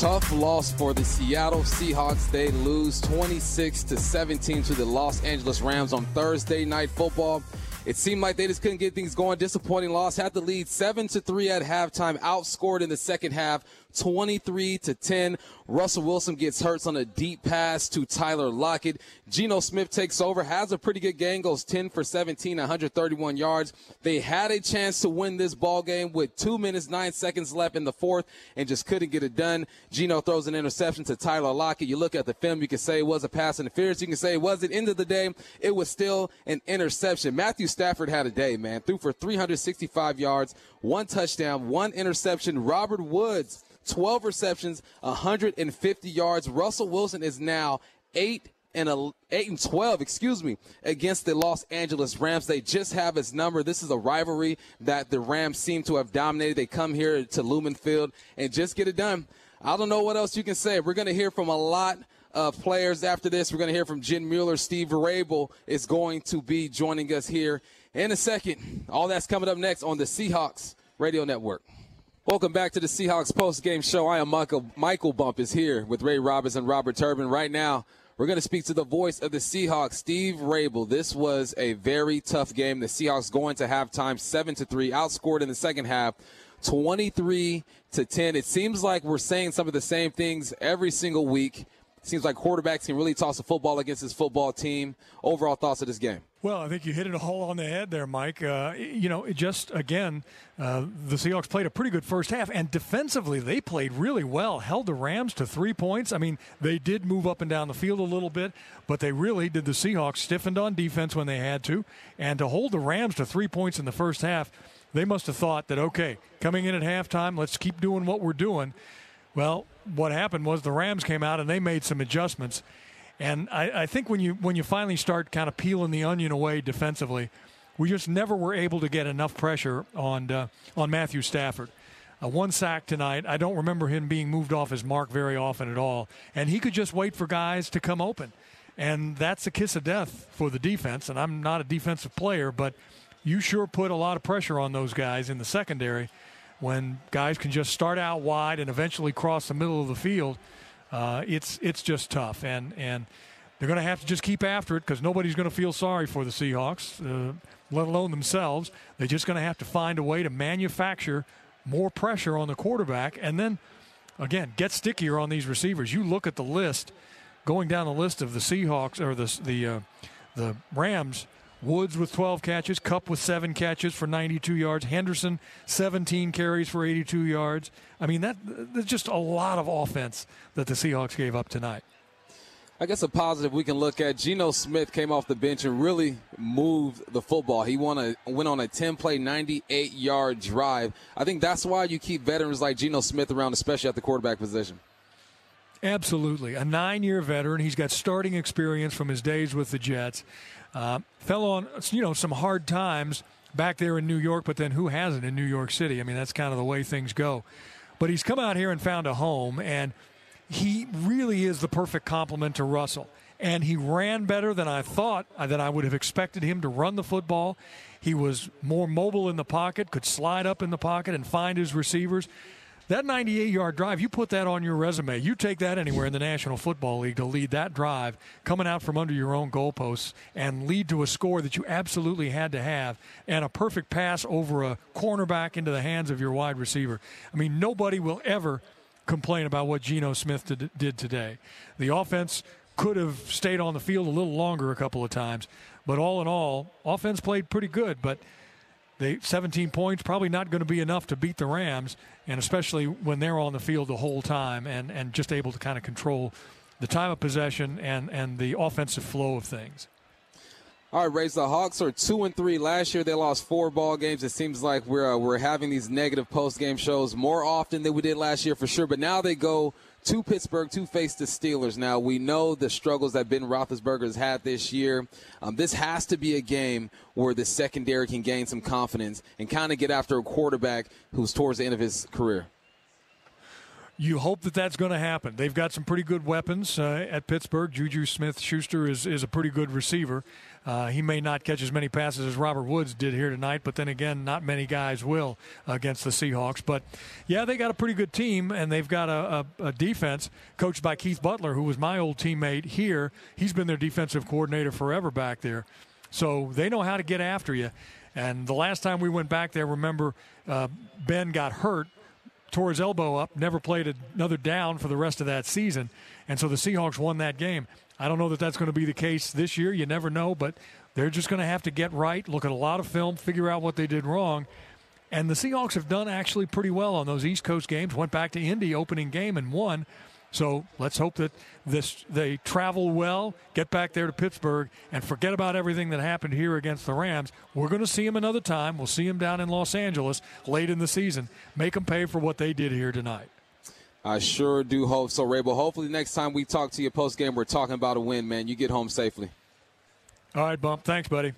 Tough loss for the Seattle Seahawks. They lose 26 to 17 to the Los Angeles Rams on Thursday night football. It seemed like they just couldn't get things going. Disappointing loss. Had the lead 7 to 3 at halftime. Outscored in the second half 23 to 10. Russell Wilson gets hurt on a deep pass to Tyler Lockett. Geno Smith takes over, has a pretty good game, goes 10 for 17, 131 yards. They had a chance to win this ball game with two minutes, nine seconds left in the fourth and just couldn't get it done. Geno throws an interception to Tyler Lockett. You look at the film, you can say it was a pass interference. You can say it was at end of the day, it was still an interception. Matthew Stafford had a day, man. Threw for 365 yards, one touchdown, one interception. Robert Woods 12 receptions, 150 yards. Russell Wilson is now 8 and a, 8 and 12, excuse me, against the Los Angeles Rams. They just have his number. This is a rivalry that the Rams seem to have dominated. They come here to Lumen Field and just get it done. I don't know what else you can say. We're going to hear from a lot of players after this. We're going to hear from Jen Mueller. Steve Raible is going to be joining us here in a second. All that's coming up next on the Seahawks Radio Network. Welcome back to the Seahawks post game show. I am Michael Michael Bumpus here with Ray Roberts and Robert Turbin. Right now, we're going to speak to the voice of the Seahawks, Steve Raible. This was a very tough game. The Seahawks going to halftime seven to three, outscored in the second half, twenty three to ten. It seems like we're saying some of the same things every single week. Seems like quarterbacks can really toss a football against his football team. Overall thoughts of this game? Well, I think you hit it all on the head there, Mike. Uh, you know, just again, uh, the Seahawks played a pretty good first half, and defensively they played really well. Held the Rams to three points. I mean, they did move up and down the field a little bit, but they really did. The Seahawks stiffened on defense when they had to, and to hold the Rams to three points in the first half, they must have thought that okay, coming in at halftime, let's keep doing what we're doing. Well, what happened was the Rams came out and they made some adjustments. And I, I, think when you when you finally start kind of peeling the onion away defensively, we just never were able to get enough pressure on uh, on Matthew Stafford. Uh, one sack tonight. I don't remember him being moved off his mark very often at all, and he could just wait for guys to come open, and that's a kiss of death for the defense. And I'm not a defensive player, but you sure put a lot of pressure on those guys in the secondary when guys can just start out wide and eventually cross the middle of the field, uh, it's it's just tough. And and they're going to have to just keep after it because nobody's going to feel sorry for the Seahawks, uh, let alone themselves. They're just going to have to find a way to manufacture more pressure on the quarterback, and then again get stickier on these receivers. You look at the list, going down the list of the Seahawks or the the uh, the Rams Woods with 12 catches, Kupp with seven catches for 92 yards, Henderson 17 carries for 82 yards. I mean, that that's just a lot of offense that the Seahawks gave up tonight. I guess a positive we can look at. Geno Smith came off the bench and really moved the football. He won a, went on a 10 play, 98 yard drive. I think that's why you keep veterans like Geno Smith around, especially at the quarterback position. Absolutely. A nine year veteran. He's got starting experience from his days with the Jets. Uh, fell on you know some hard times back there in New York, but then who hasn't in New York City? I mean, that's kind of the way things go. But he's come out here and found a home, and he really is the perfect complement to Russell. And he ran better than I thought uh, that I would have expected him to run the football. He was more mobile in the pocket, could slide up in the pocket and find his receivers. That 98 yard drive, you put that on your resume. You take that anywhere in the National Football League to lead that drive, coming out from under your own goalposts, and lead to a score that you absolutely had to have, and a perfect pass over a cornerback into the hands of your wide receiver. I mean, nobody will ever complain about what Geno Smith did, did today. The offense could have stayed on the field a little longer a couple of times, but all in all, offense played pretty good, but – they 17 points probably not going to be enough to beat the Rams, and especially when they're on the field the whole time and, and just able to kind of control the time of possession and, and the offensive flow of things. All right, Rays. The Hawks are two and three. Last year they lost four ball games. It seems like we're uh, we're having these negative post game shows more often than we did last year for sure. But now they go to Pittsburgh to face the Steelers. Now, we know the struggles that Ben Roethlisberger has had this year. Um, this has to be a game where the secondary can gain some confidence and kind of get after a quarterback who's towards the end of his career. you hope that that's going to happen. They've got some pretty good weapons uh, at Pittsburgh. Juju Smith Schuster is, is a pretty good receiver. Uh, he may not catch as many passes as Robert Woods did here tonight, but then again, not many guys will against the Seahawks. But yeah, they got a pretty good team, and they've got a, a, a defense coached by Keith Butler, who was my old teammate here. He's been their defensive coordinator forever back there. So they know how to get after you. And the last time we went back there, remember, uh, Ben got hurt tore his elbow up, never played another down for the rest of that season. And so the Seahawks won that game. I don't know that that's going to be the case this year. You never know, but they're just going to have to get right, look at a lot of film, figure out what they did wrong. And the Seahawks have done actually pretty well on those East Coast games. Went back to Indy opening game and won. So let's hope that this they travel well, get back there to Pittsburgh, and forget about everything that happened here against the Rams. We're going to see them another time. We'll see them down in Los Angeles late in the season. Make them pay for what they did here tonight. I sure do hope so, Raible. Hopefully, next time we talk to you post game, we're talking about a win, man. You get home safely. All right, Bump. Thanks, buddy.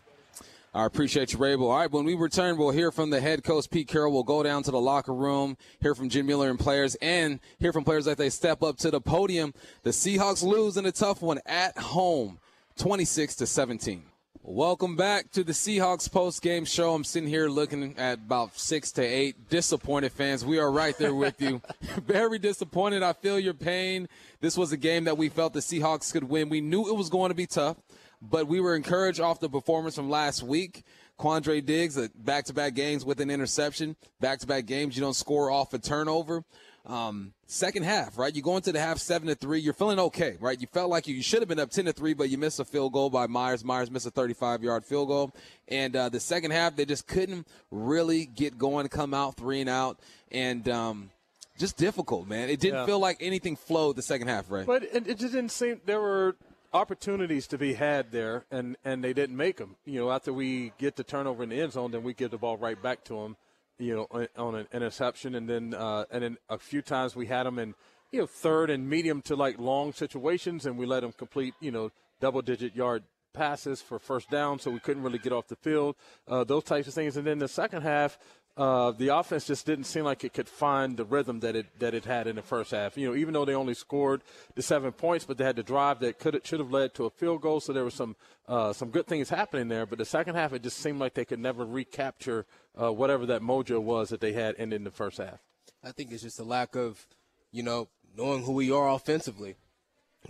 I appreciate you, Raible. All right, when we return, we'll hear from the head coach, Pete Carroll. We'll go down to the locker room, hear from Jim Miller and players, and hear from players as they step up to the podium. The Seahawks lose in a tough one at home, 26 to 17. Welcome back to the Seahawks post game show. I'm sitting here looking at about six to eight disappointed fans. We are right there with you. Very disappointed. I feel your pain. This was a game that we felt the Seahawks could win. We knew it was going to be tough but we were encouraged off the performance from last week. Quandre Diggs, back to back games with an interception, back to back games, you don't score off a turnover. Um, second half, right? You go into the half seven to three, you're feeling okay, right? You felt like you, you should have been up 10 to three, but you missed a field goal by Myers. Myers missed a 35 yard field goal. And uh, the second half, they just couldn't really get going, come out three and out. And, um, just difficult, man. It didn't yeah. feel like anything flowed the second half, right? But it, it just didn't seem there were opportunities to be had there, and, and they didn't make them. You know, after we get the turnover in the end zone, then we give the ball right back to them. You know, on an interception, and then uh, and then a few times we had them in you know third and medium to like long situations, and we let them complete you know double digit yard passes for first down, so we couldn't really get off the field. Uh, those types of things, and then the second half, uh, the offense just didn't seem like it could find the rhythm that it that it had in the first half. You know, even though they only scored the seven points, but they had the drive that could should have led to a field goal. So there was some uh, some good things happening there. But the second half, it just seemed like they could never recapture uh, whatever that mojo was that they had ended in the first half. I think it's just a lack of, you know, knowing who we are offensively.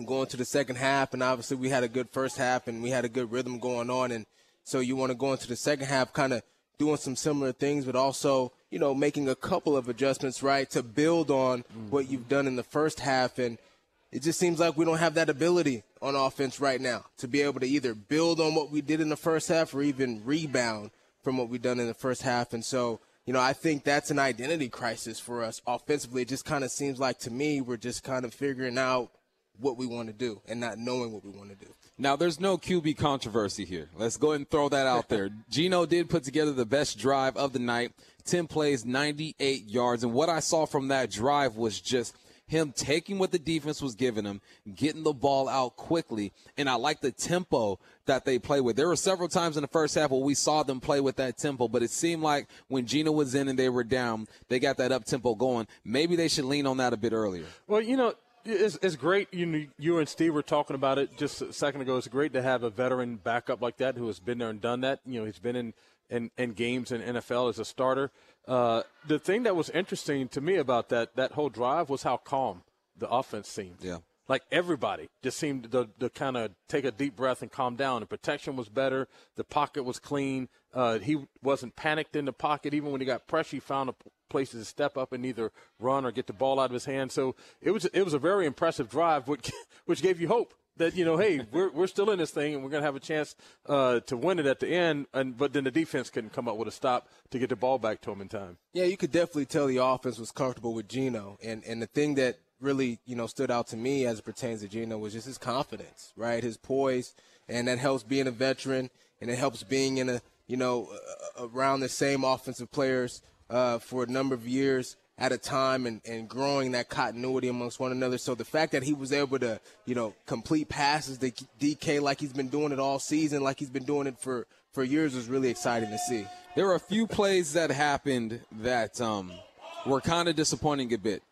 Going to the second half, and obviously we had a good first half, and we had a good rhythm going on, and so you want to go into the second half kind of doing some similar things, but also, you know, making a couple of adjustments, right, to build on mm-hmm. what you've done in the first half. And it just seems like we don't have that ability on offense right now to be able to either build on what we did in the first half or even rebound from what we've done in the first half. And so, you know, I think that's an identity crisis for us offensively. It just kind of seems like to me we're just kind of figuring out what we want to do and not knowing what we want to do. Now, there's no QB controversy here. Let's go ahead and throw that out there. Geno did put together the best drive of the night 10 plays, 98 yards. And what I saw from that drive was just him taking what the defense was giving him, getting the ball out quickly. And I like the tempo that they play with. There were several times in the first half where we saw them play with that tempo, but it seemed like when Geno was in and they were down, they got that up tempo going. Maybe they should lean on that a bit earlier. Well, you know, it's, it's great. You you and Steve were talking about it just a second ago. It's great to have a veteran backup like that who has been there and done that. You know, he's been in in, in games in NFL as a starter. Uh, the thing that was interesting to me about that that whole drive was how calm the offense seemed. Yeah. Like everybody just seemed to, to kind of take a deep breath and calm down. The protection was better. The pocket was clean. Uh, he wasn't panicked in the pocket. Even when he got pressure, he found a places to step up and either run or get the ball out of his hand. So it was it was a very impressive drive, which which gave you hope that you know, hey, we're we're still in this thing and we're going to have a chance uh, to win it at the end. And but then the defense couldn't come up with a stop to get the ball back to him in time. Yeah, you could definitely tell the offense was comfortable with Geno, and and the thing that really you know stood out to me as it pertains to Geno was just his confidence, right, his poise, and that helps being a veteran, and it helps being in a you know around the same offensive players uh, for a number of years at a time and, and growing that continuity amongst one another. So the fact that he was able to, you know, complete passes to DK like he's been doing it all season, like he's been doing it for, for years was really exciting to see. There were a few plays that happened that um, were kind of disappointing a bit.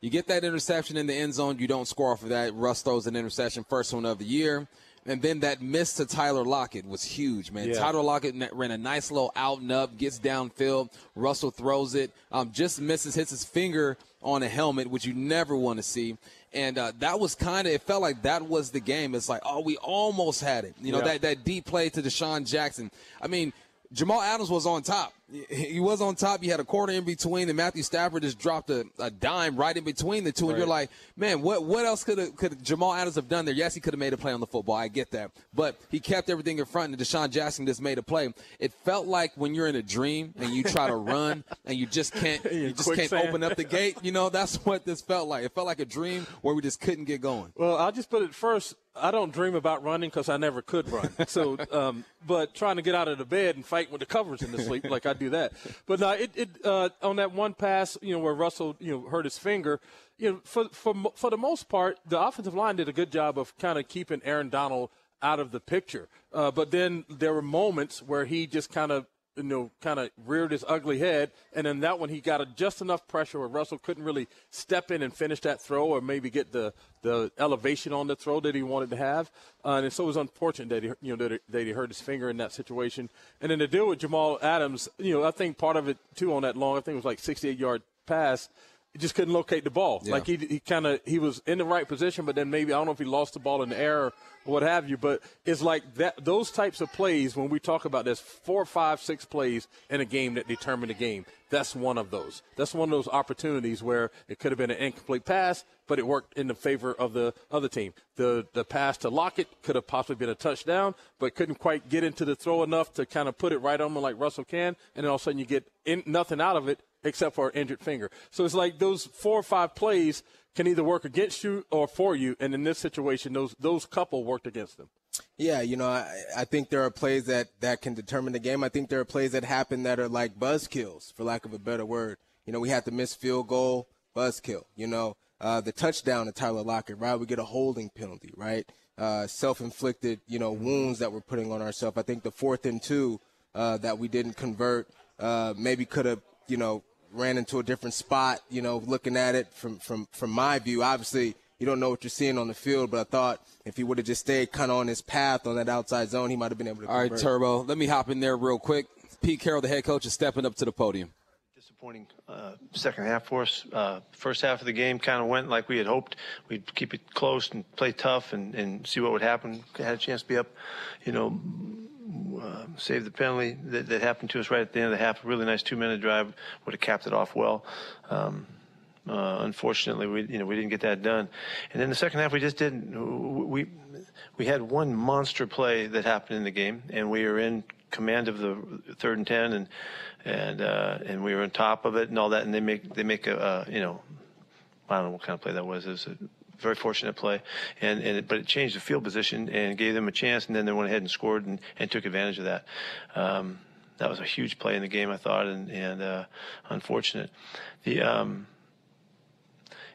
You get that interception in the end zone. You don't score off of that. Russ throws an interception, first one of the year. And then that miss to Tyler Lockett was huge, man. Yeah. Tyler Lockett ran a nice little out and up, gets downfield. Russell throws it, um, just misses, hits his finger on a helmet, which you never want to see. And uh, that was kind of, it felt like that was the game. It's like, oh, we almost had it. You know, Yeah. that, that deep play to DeSean Jackson. I mean, Jamal Adams was on top. He was on top. You had a quarter in between, and Matthew Stafford just dropped a, a dime right in between the two. And you're like, man, what what else could could Jamal Adams have done there? Yes, he could have made a play on the football. I get that, but he kept everything in front, and DeSean Jackson just made a play. It felt like when you're in a dream and you try to run and you just can't, you just can't quicksand. open up the gate. You know, that's what this felt like. It felt like a dream where we just couldn't get going. Well, I'll just put it first. I don't dream about running because I never could run. So, um, but trying to get out of the bed and fight with the covers in the sleep, like I do that. But no, it, it uh, on that one pass, you know, where Russell, you know, hurt his finger. You know, for for for the most part, the offensive line did a good job of kind of keeping Aaron Donald out of the picture. Uh, but then there were moments where he just kind of you know, kind of reared his ugly head. And then that one, he got a, just enough pressure where Russell couldn't really step in and finish that throw or maybe get the, the elevation on the throw that he wanted to have. Uh, and so it was unfortunate that he, you know, that that he hurt his finger in that situation. And then the deal with Jamal Adams, you know, I think part of it too on that long, I think it was like 68 yard pass. He just couldn't locate the ball. Yeah. Like he, he kind of he was in the right position, but then maybe I don't know if he lost the ball in the air or what have you. But it's like that those types of plays when we talk about this four, five, six plays in a game that determine the game. That's one of those. That's one of those opportunities where it could have been an incomplete pass, but it worked in the favor of the other team. The the pass to Lockett could have possibly been a touchdown, but couldn't quite get into the throw enough to kind of put it right on him like Russell can, and then all of a sudden you get in, nothing out of it except for an injured finger. So it's like those four or five plays can either work against you or for you, and in this situation, those those couple worked against them. Yeah, you know, I, I think there are plays that, that can determine the game. I think there are plays that happen that are like buzzkills, for lack of a better word. You know, we had the missed field goal, buzzkill. You know, uh, the touchdown to Tyler Lockett, right? We get a holding penalty, right? Uh, self-inflicted, you know, wounds that we're putting on ourselves. I think the fourth and two uh, that we didn't convert uh, maybe could have, you know, ran into a different spot. You know, looking at it from from from my view, obviously you don't know what you're seeing on the field, but I thought if he would have just stayed kind of on his path on that outside zone, he might have been able to. All right, convert. Turbo. Let me hop in there real quick. Pete Carroll, the head coach, is stepping up to the podium. Disappointing uh, second half for us. Uh, first half of the game kind of went like we had hoped. We'd keep it close and play tough and, and see what would happen. Had a chance to be up, you know, uh, save the penalty that, that happened to us right at the end of the half. A really nice two-minute drive would have capped it off well. Um, uh, unfortunately, we you know we didn't get that done. And then the second half, we just didn't. We we had one monster play that happened in the game, and we were in command of the third and ten, and and uh, and we were on top of it and all that. And they make they make a you know I don't know what kind of play that was. It was a very fortunate play, and, and it, but it changed the field position and gave them a chance, and then they went ahead and scored and, and took advantage of that. Um, that was a huge play in the game, I thought, and, and uh, unfortunate. The um,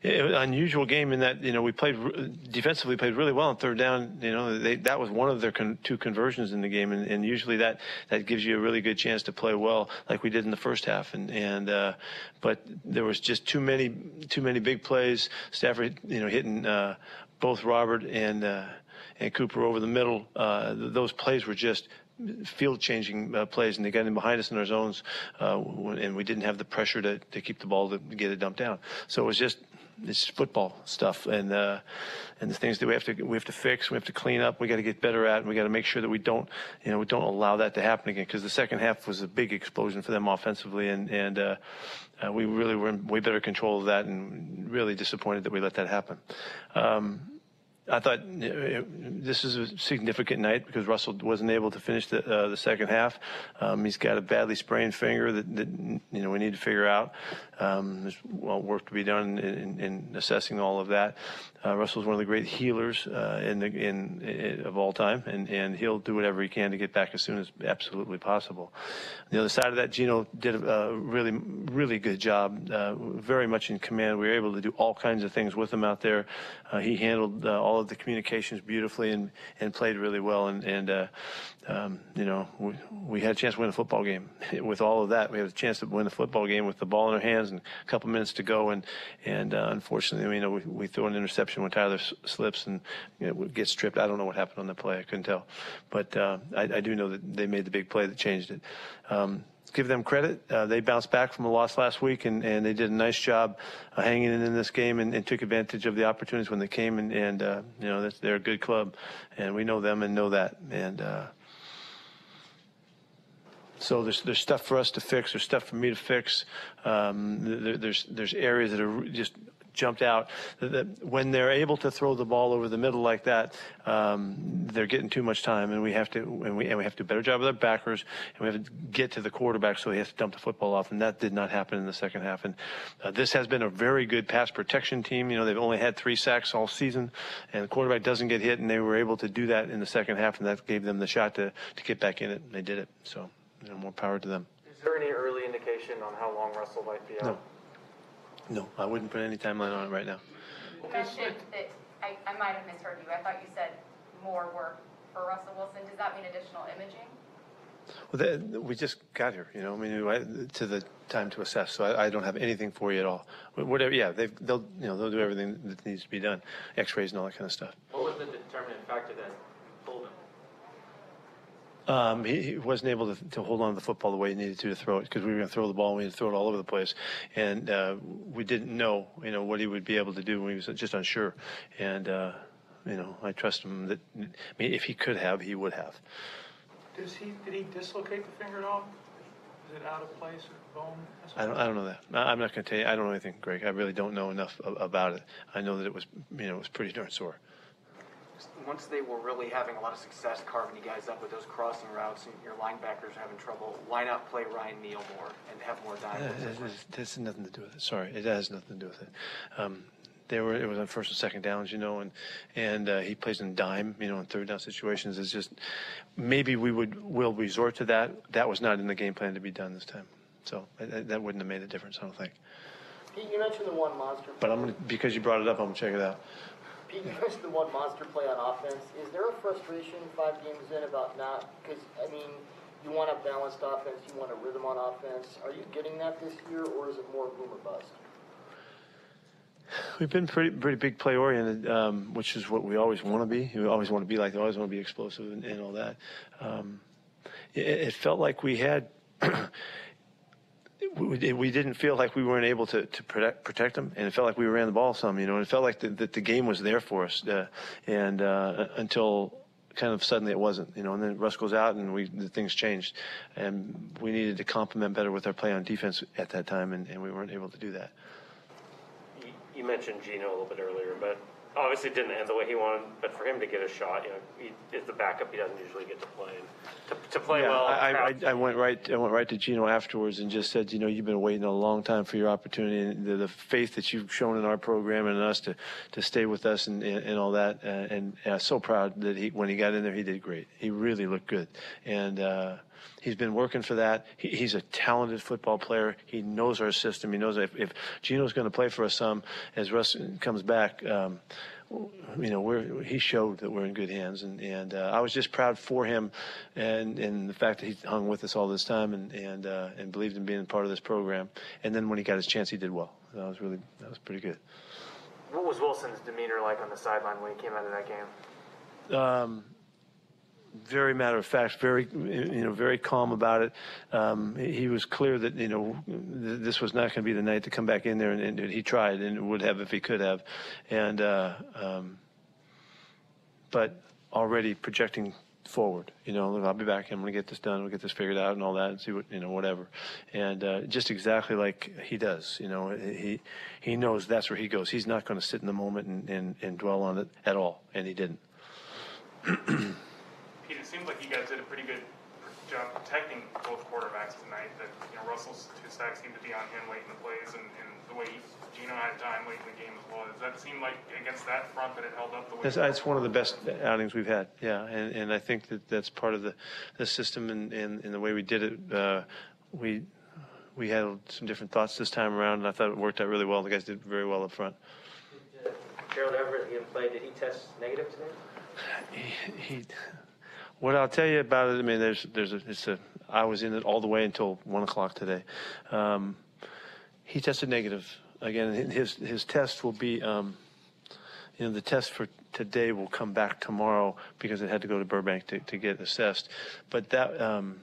unusual game in that you know we played defensively played really well on third down. You know they, that was one of their con- two conversions in the game, and, and usually that that gives you a really good chance to play well, like we did in the first half. And and uh, but there was just too many too many big plays. Stafford, you know, hitting uh, both Robert and uh, and Cooper over the middle. Uh, th- those plays were just field changing uh, plays, and they got in behind us in our zones, uh, and we didn't have the pressure to, to keep the ball to get it dumped down. So it was just it's football stuff, and uh, and the things that we have to we have to fix, we have to clean up, we got to get better at, and we got to make sure that we don't you know we don't allow that to happen again because the second half was a big explosion for them offensively, and and uh, uh, we really were in way better control of that, and really disappointed that we let that happen. Um, I thought this is a significant night because Russell wasn't able to finish the uh, the second half. Um, he's got a badly sprained finger that, that you know we need to figure out. Um, there's well work to be done in, in assessing all of that. Uh, Russell's one of the great healers uh, in, the, in, in of all time, and, and he'll do whatever he can to get back as soon as absolutely possible. On the other side of that, Geno did a really really good job, uh, very much in command. We were able to do all kinds of things with him out there. Uh, he handled uh, all of the communications beautifully and, and played really well. And, and uh, um, you know, we, we had a chance to win a football game. with all of that, we had a chance to win a football game with the ball in our hands and a couple minutes to go. And, and uh, unfortunately, you know, we, we threw an interception when Tyler slips and you know, gets stripped. I don't know what happened on the play. I couldn't tell. But uh, I, I do know that they made the big play that changed it. Um, give them credit. Uh, they bounced back from a loss last week, and, and they did a nice job uh, hanging in in this game and, and, took advantage of the opportunities when they came. And, and uh, you know, they're a good club, and we know them and know that. And uh, so there's there's stuff for us to fix. There's stuff for me to fix. Um, there, there's there's areas that are just jumped out. That when they're able to throw the ball over the middle like that, um, they're getting too much time, and we have to and we and we have to do a better job with our backers, and we have to get to the quarterback so he has to dump the football off, and that did not happen in the second half. And uh, this has been a very good pass protection team. You know, they've only had three sacks all season, and the quarterback doesn't get hit, and they were able to do that in the second half, and that gave them the shot to to get back in it, and they did it. So, you know, more power to them. Is there any early indication on how long Russell might be out? No. No, I wouldn't put any timeline on it right now. You mentioned that, I, I might have misheard you, I thought you said more work for Russell Wilson, does that mean additional imaging? Well, they, we just got here, you know. I mean, I, to the time to assess, so I, I, don't have anything for you at all. Whatever, yeah, they will you know, they'll do everything that needs to be done, X-rays and all that kind of stuff. What was the determining factor that pulled him? Um, he, he, wasn't able to, to, hold on to the football the way he needed to to throw it because we were going to throw the ball and we had to throw it all over the place, and uh, we didn't know, you know, what he would be able to do. We was just unsure, and uh, you know, I trust him that. I mean, if he could have, he would have. Does he? Did he dislocate the finger at all? Is it out of place or bone? I don't. I don't know that. I'm not going to tell you. I don't know anything, Greg. I really don't know enough about it. I know that it was, you know, it was pretty darn sore once they were really having a lot of success carving you guys up with those crossing routes and your linebackers having trouble, why not play Ryan Neal more and have more dynamism? Yeah, it, has nothing to do with it. Sorry, it has nothing to do with it. Um, they were it was on first and second downs, you know, and and uh, he plays in dime, you know, in third down situations. It's just maybe we would will resort to that. That was not in the game plan to be done this time, so that, that wouldn't have made a difference. I don't think. You mentioned the one monster. But I'm gonna, because you brought it up, I'm gonna check it out. You mentioned the one monster play on offense. Is there a frustration five games in about not? Because I mean, you want a balanced offense, you want a rhythm on offense. Are you getting that this year, or is it more boom or bust? We've been pretty pretty big play oriented, um, which is what we always want to be. We always want to be like, we always want to be explosive and, and all that. Um, it, it, felt like we had we, we didn't feel like we weren't able to, to protect, protect them, and it felt like we ran the ball some, you know, and it felt like the, that the game was there for us, uh, and uh, until kind of suddenly it wasn't, you know, and then Russ goes out and we the things changed, and we needed to complement better with our play on defense at that time, and, and we weren't able to do that. You mentioned Geno a little bit earlier, but obviously didn't end the way he wanted, but for him to get a shot, you know, he is the backup. He doesn't usually get to play. To, to play yeah, well, I, I, I, went right. I went right to Geno afterwards and just said, you know, you've been waiting a long time for your opportunity, and the, the faith that you've shown in our program and in us to, to stay with us and, and, and all that. Uh, and, and I'm so proud that he, when he got in there, he did great. He really looked good, and. Uh, He's been working for that. He, he's a talented football player. He knows our system. He knows if, if Geno's going to play for us some as Russ comes back. Um, you know, we're, he showed that we're in good hands, and and uh, I was just proud for him, and and the fact that he hung with us all this time, and and uh, and believed in being part of this program. And then when he got his chance, he did well. That was really that was pretty good. What was Wilson's demeanor like on the sideline when he came out of that game? Um, very matter of fact, very you know very calm about it. Um, he was clear that you know th- this was not going to be the night to come back in there, and, and, he tried and would have if he could have, and uh, um, but already projecting forward. You know, I'll be back. I'm going to get this done. We'll get this figured out and all that, and see what you know, whatever. And uh, just exactly like he does. You know, he he knows that's where he goes. He's not going to sit in the moment and, and, and dwell on it at all, and he didn't. seems like you guys did a pretty good job protecting both quarterbacks tonight. That you know Russell's two sacks seemed to be on him late in the plays, and, and the way Geno had time late in the game as well. Does that seem like against that front that it held up the way? That's, that's one of the best outings we've had. Yeah, and, and I think that that's part of the, the system and, and, and the way we did it. Uh, we we had some different thoughts this time around, and I thought it worked out really well. The guys did very well up front. Did, uh, Gerald Everett, he didn't play. Did he test negative today? He, he, what I'll tell you about it, I mean, there's, there's a, it's a, I was in it all the way until one o'clock today. Um, he tested negative. Again, his, his test will be, um, you know, the test for today will come back tomorrow because it had to go to Burbank to, to get assessed. But that, um,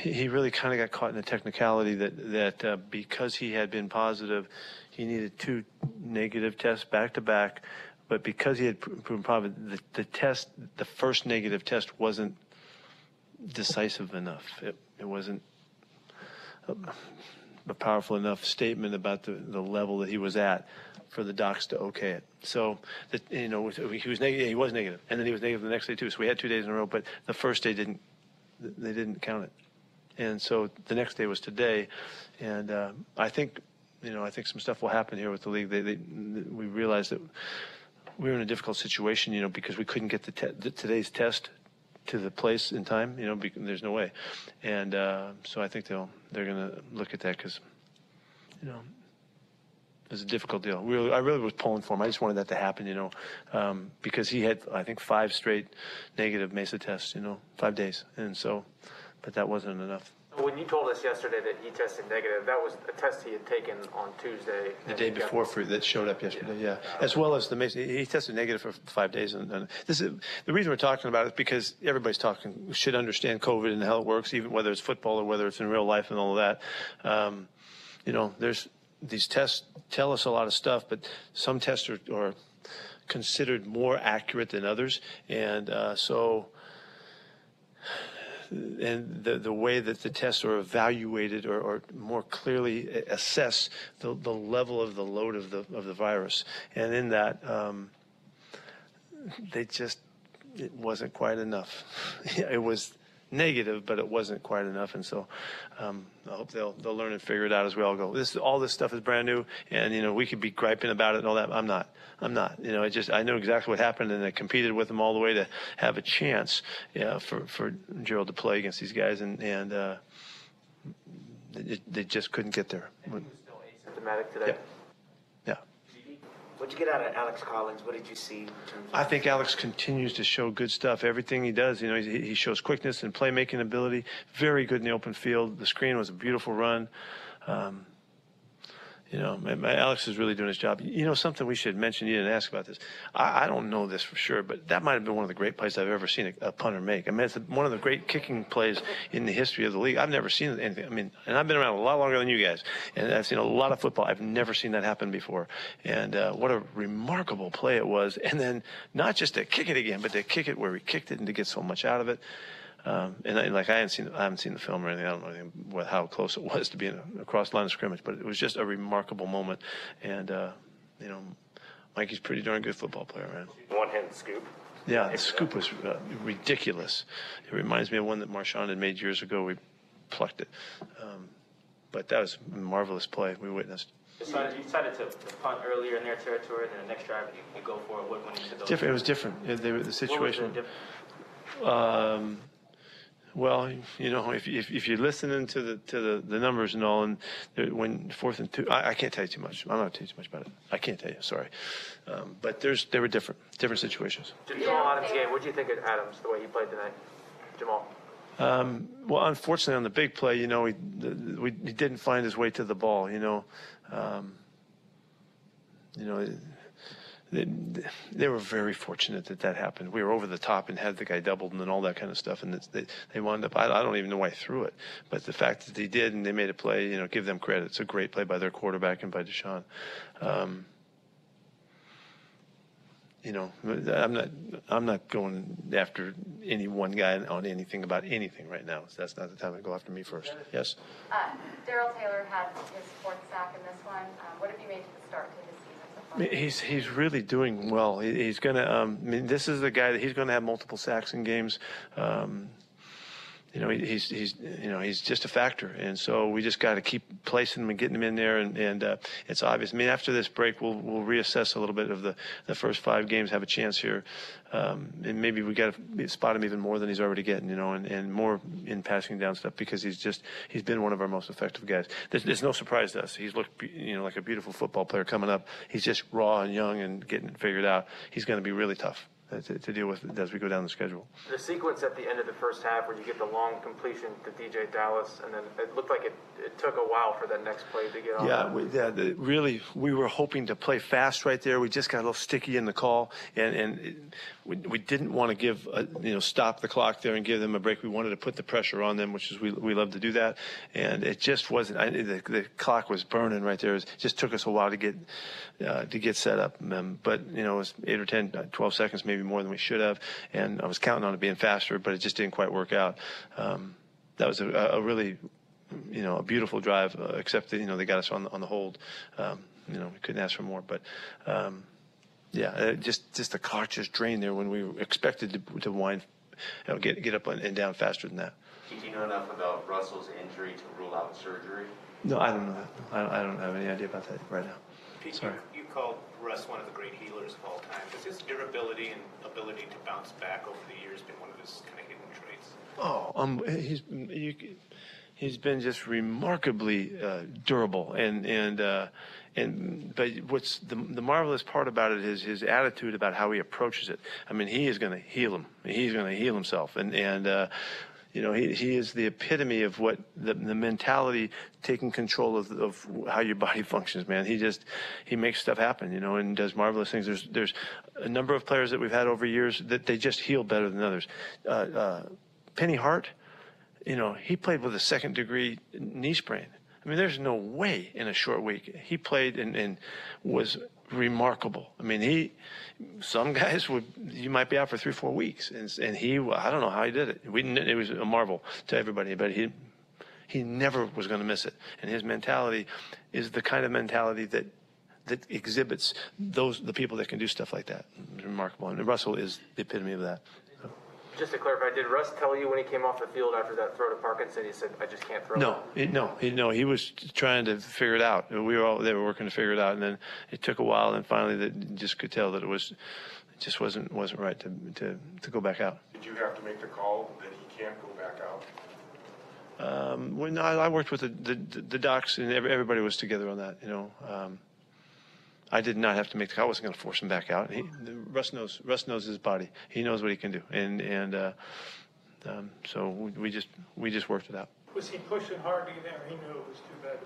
he, really kind of got caught in the technicality that, that uh, because he had been positive, he needed two negative tests back to back. But because he had pro- proven positive, the, the test, the first negative test wasn't decisive enough. It, it wasn't a, a powerful enough statement about the, the level that he was at for the docs to okay it. So you know he was negative. He was negative, and then he was negative the next day too. So we had two days in a row, but the first day didn't. They didn't count it, and so the next day was today, and uh, I think you know I think some stuff will happen here with the league. They, they we realized that we were in a difficult situation, you know, because we couldn't get the, te- the today's test to the place in time. You know, because there's no way, and uh, so I think they'll they're going to look at that because, you know, it was a difficult deal. Really, I really was pulling for him. I just wanted that to happen, you know, um, because he had I think five straight negative Mesa tests, you know, five days, and so, but that wasn't enough. When you told us yesterday that he tested negative, that was a test he had taken on Tuesday. The day before for that showed up yesterday, yeah. As well as the Mason, he tested negative for five days, and, and this is the reason we're talking about it is because everybody's talking should understand COVID and how it works, even whether it's football or whether it's in real life and all of that. Um, you know, there's these tests tell us a lot of stuff, but some tests are, are considered more accurate than others, and uh, so and the, the way that the tests are evaluated or, or more clearly assess the, the level of the load of the of the virus. And in that, um, they just it wasn't quite enough. it was negative, but it wasn't quite enough. And so um, I hope they'll they'll learn and figure it out as we all go. This all this stuff is brand new, and you know we could be griping about it and all that. I'm not. I'm not. You know, I just I know exactly what happened, and I competed with them all the way to have a chance yeah, for for Gerald to play against these guys, and and uh, they, they just couldn't get there. Symptomatic today. Yeah. Yeah. What'd you get out of Alex Collins? What did you see I think Alex continues to show good stuff. Everything he does, you know, he, he shows quickness and playmaking ability. Very good in the open field. The screen was a beautiful run. Um, you know, Alex is really doing his job. You know, something we should mention. You didn't ask about this. I, I don't know this for sure, but that might have been one of the great plays I've ever seen a, a punter make. I mean, it's one of the great kicking plays in the history of the league. I've never seen anything. I mean, and I've been around a lot longer than you guys, and I've seen a lot of football. I've never seen that happen before. And uh, what a remarkable play it was. And then not just to kick it again, but to kick it where he kicked it and to get so much out of it. Um, and, I, like I haven't seen, I haven't seen the film or anything. I don't know anything what, how close it was to being across the line of scrimmage, but it was just a remarkable moment. And uh, you know, Mikey's a pretty darn good football player, man. One hand scoop. Yeah, the scoop was uh, ridiculous. It reminds me of one that Marshawn had made years ago. We plucked it, um, but that was a marvelous play we witnessed. You decided, you decided to punt earlier in their territory, and then the next drive you, you go for it. What when you took those? Different. It was different. It, they, were- the What was situation. the diff- Um, well, you know, if, if, if you're listening to the to the, the numbers and all, and when fourth and two, I, I can't tell you too much. I'm not gonna tell you too much about it. I can't tell you. Sorry, um, but there's they were different different situations. Jamal Adams game. What do you think of Adams the way he played tonight? Jamal. Um, well, unfortunately, on the big play, you know, he, the- we, he didn't find his way to the ball. You know, um, you know, they, were very fortunate that that happened. We were over the top and had the guy doubled and then all that kind of stuff, and they they wound up. I, I don't even know why he threw it, but the fact that they did and they made a play, you know, give them credit. It's a great play by their quarterback and by DeSean. Um, you know, I'm not I'm not going after any one guy on anything about anything right now. So that's not the time to go after me first. Yes. Uh, Darrell Taylor had his fourth sack in this one. Um, What have you made to the start to He's he's really doing well. He, he's gonna. Um, I mean, this is the guy that he's gonna have multiple sacks in games. Um, you know, he's he's you know he's just a factor, and so we just got to keep placing him and getting him in there, and and uh, it's obvious. I mean, after this break, we'll we'll reassess a little bit of the the first five games, have a chance here, um, and maybe we got to spot him even more than he's already getting, you know, and, and more in passing down stuff because he's just he's been one of our most effective guys. There's, there's no surprise to us. He's looked you know like a beautiful football player coming up. He's just raw and young and getting it figured out. He's going to be really tough. Uh, to, to, deal with as we go down the schedule. The sequence at the end of the first half where you get the long completion to DeeJay Dallas, and then it looked like it, it took a while for that next play to get on. Yeah, we, yeah. The, really, we were hoping to play fast right there. We just got a little sticky in the call, and and it, we, we didn't want to give a, you know stop the clock there and give them a break. We wanted to put the pressure on them, which is we we love to do that, and it just wasn't. I, the, the clock was burning right there. It just took us a while to get uh, to get set up, um, but you know it was eight or 10, 12 seconds maybe more than we should have, and I was counting on it being faster, but it just didn't quite work out. Um, that was a, a, really, you know, a beautiful drive, uh, except that you know they got us on the, on the hold. Um, you know, we couldn't ask for more, but. Um, yeah, uh, just just the clock just drained there when we expected to, to wind, you know, get get up and down faster than that. Do you know enough about Russell's injury to rule out surgery? No, I don't know that. I, I don't have any idea about that right now. Pete, Sorry. Called Russ one of the great healers of all time. Has his durability and ability to bounce back over the years been one of his kind of hidden traits? Oh, um, he's you, he's been just remarkably uh, durable and and uh, and but what's the the marvelous part about it is his attitude about how he approaches it. I mean, he is going to heal him. He's going to heal himself, and and. Uh, you know, he, he is the epitome of what the, the mentality, taking control of, of how your body functions, man. He just, he makes stuff happen, you know, and does marvelous things. There's, there's a number of players that we've had over years that they just heal better than others. Uh, uh, Penny Hart, you know, he played with a second degree knee sprain. I mean, there's no way in a short week. He played and, and was remarkable. I mean, he, some guys would, you might be out for three, four weeks. And, and he, I don't know how he did it. We, it was a marvel to everybody, but he, he never was going to miss it. And his mentality is the kind of mentality that, that exhibits those, the people that can do stuff like that. It's remarkable. And Russell is the epitome of that. Just to clarify, did Russ tell you when he came off the field after that throw to Parkinson? He said, "I just can't throw." No, he, no, he, no. He was trying to figure it out. We were all they were working to figure it out, and then it took a while, and finally, they just could tell that it was, it just wasn't wasn't right to to to go back out. Did you have to make the call that he can't go back out? Um, when I, I worked with the, the the docs, and everybody was together on that. You know. Um, I did not have to make the call. I wasn't going to force him back out. He, Russ knows. Russ knows his body. He knows what he can do, and and uh, um, so we, we, just we just worked it out. Was he pushing hard to get there? He knew it was too bad.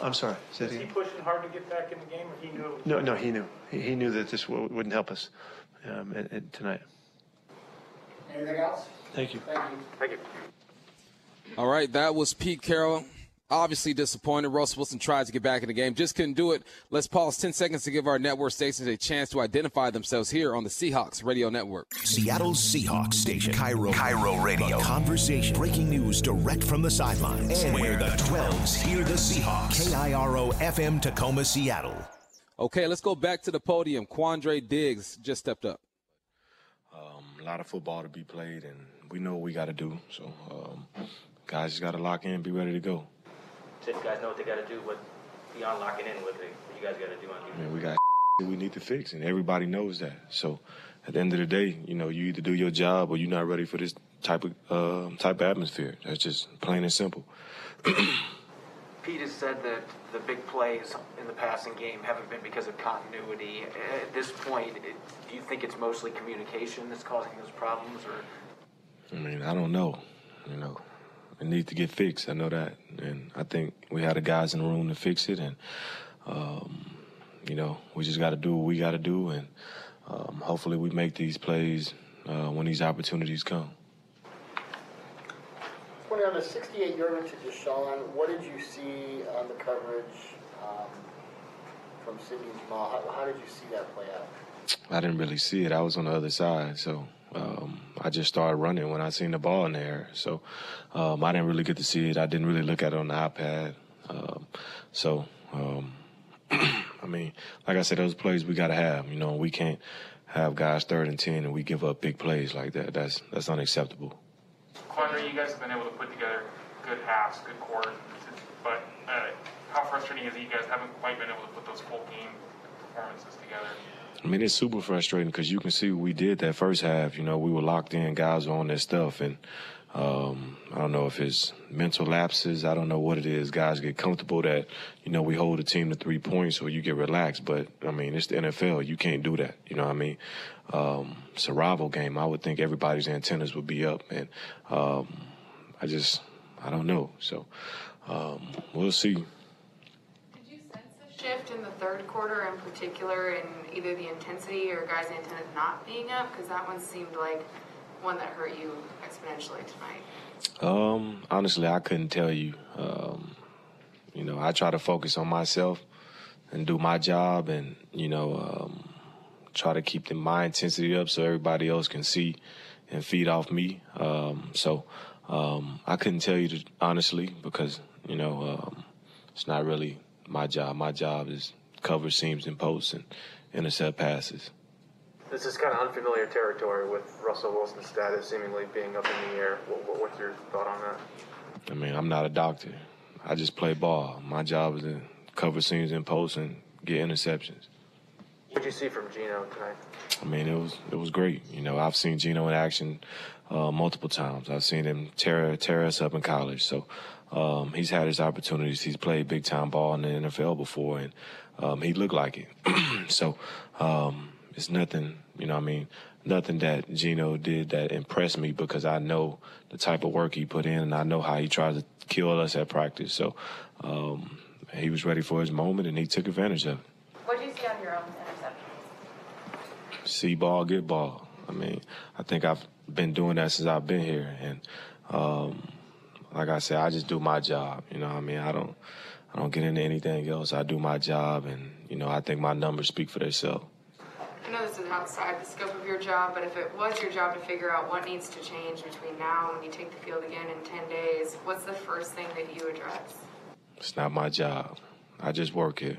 I'm sorry. Was he pushing hard to get back in the game, or he knew? no, no, he knew. He, he, knew that this w- wouldn't help us um, at, at tonight. Anything else? Thank you. Thank you. Thank you. All right, that was Pete Carroll obviously disappointed. Russell Wilson tried to get back in the game, just couldn't do it. Let's pause 10 seconds to give our network stations a chance to identify themselves here on the Seahawks Radio Network. Seattle Seahawks station, KIRO, KIRO Radio. The conversation, breaking news direct from the sidelines. And where the 12s hear the Seahawks. KIRO FM Tacoma, Seattle. Okay, let's go back to the podium. Quandre Diggs just stepped up. Um, a lot of football to be played, and we know what we got to do. So, um, guys just got to lock in and be ready to go so you guys know what they got to do, what beyond locking in, what, they, what you guys got to do on defense. I mean, we got we need to fix, and everybody knows that. So at the end of the day, you know, you either do your job or you're not ready for this type of uh, type of atmosphere. That's just plain and simple. Pete has said that the big plays in the passing game haven't been because of continuity. At this point, it, do you think it's mostly communication that's causing those problems, or? I mean, I don't know. You know, it needs to get fixed. I know that, and I think we had the guys in the room to fix it. And um, you know, we just got to do what we got to do, and um, hopefully we make these plays uh, when these opportunities come. On the 68 yarder to DeSean, what did you see on the coverage um, from Sidney Jamal? How, how did you see that play out? I didn't really see it. I was on the other side, so um, I just started running when I seen the ball in the air. So um, I didn't really get to see it. I didn't really look at it on the iPad. Um, so um, I mean, like I said, those plays we got to have. You know, we can't have guys third and ten and we give up big plays like that. That's that's unacceptable. Quandre, you guys have been able to put together good halves, good quarters, but uh, how frustrating is it you guys haven't quite been able to put those full game performances together? I mean, it's super frustrating because you can see we did that first half. You know, we were locked in, guys on their stuff, and um, I don't know if it's mental lapses. I don't know what it is. Guys get comfortable that you know we hold a team to three points, or you get relaxed. But I mean, it's the NFL. You can't do that. You know what I mean? Um, it's a rival game. I would think everybody's antennas would be up, and um, I just I don't know. So um, we'll see shift in the third quarter in particular in either the intensity or guys' antennas not being up? Because that one seemed like one that hurt you exponentially tonight. Um, honestly, I couldn't tell you. Um, you know, I try to focus on myself and do my job, and you know, um, try to keep the, my intensity up so everybody else can see and feed off me. Um, so um, I couldn't tell you to, honestly because you know um, it's not really my job. My job is cover seams and posts and intercept passes. This is kind of unfamiliar territory with Russell Wilson's status seemingly being up in the air. What, what's your thought on that? I mean, I'm not a doctor. I just play ball. My job is to cover seams and posts and get interceptions. What did you see from Geno tonight? I mean, it was it was great. You know, I've seen Geno in action uh, multiple times. I've seen him tear tear us up in college. So um, he's had his opportunities. He's played big time ball in the NFL before, and um, he looked like it. so um, it's nothing, you know. I mean, nothing that Geno did that impressed me because I know the type of work he put in, and I know how he tries to kill us at practice. So um, he was ready for his moment, and he took advantage of it. What did you see on your own interceptions? See ball, get ball. I mean, I think I've been doing that since I've been here, and um, like I said, I just do my job. You know, I mean, I don't, I don't get into anything else. I do my job, and you know, I think my numbers speak for themselves. I know this is outside the scope of your job, but if it was your job to figure out what needs to change between now and when you take the field again in 10 days, what's the first thing that you address? It's not my job. I just work here.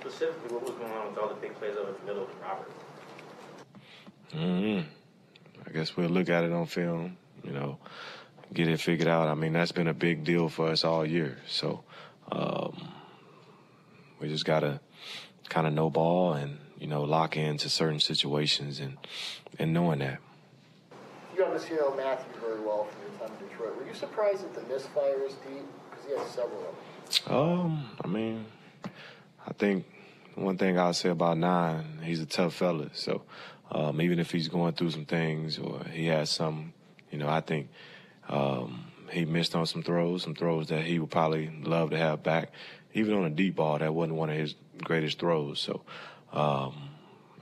Specifically, what was going on with all the big plays over the middle with Robert? Mm-hmm. I guess we'll look at it on film. You know, get it figured out. I mean, that's been a big deal for us all year. So um, we just got to kind of know ball and, you know, lock into certain situations and, and knowing that. You obviously know Matthew very well from your time in Detroit. Were you surprised at the misfires, deep? Because he had several of them. Um, I mean, I think one thing I'll say about Nine, he's a tough fella. So um, even if he's going through some things or he has some, you know, I think – um, he missed on some throws, some throws that he would probably love to have back. Even on a deep ball, that wasn't one of his greatest throws. So um,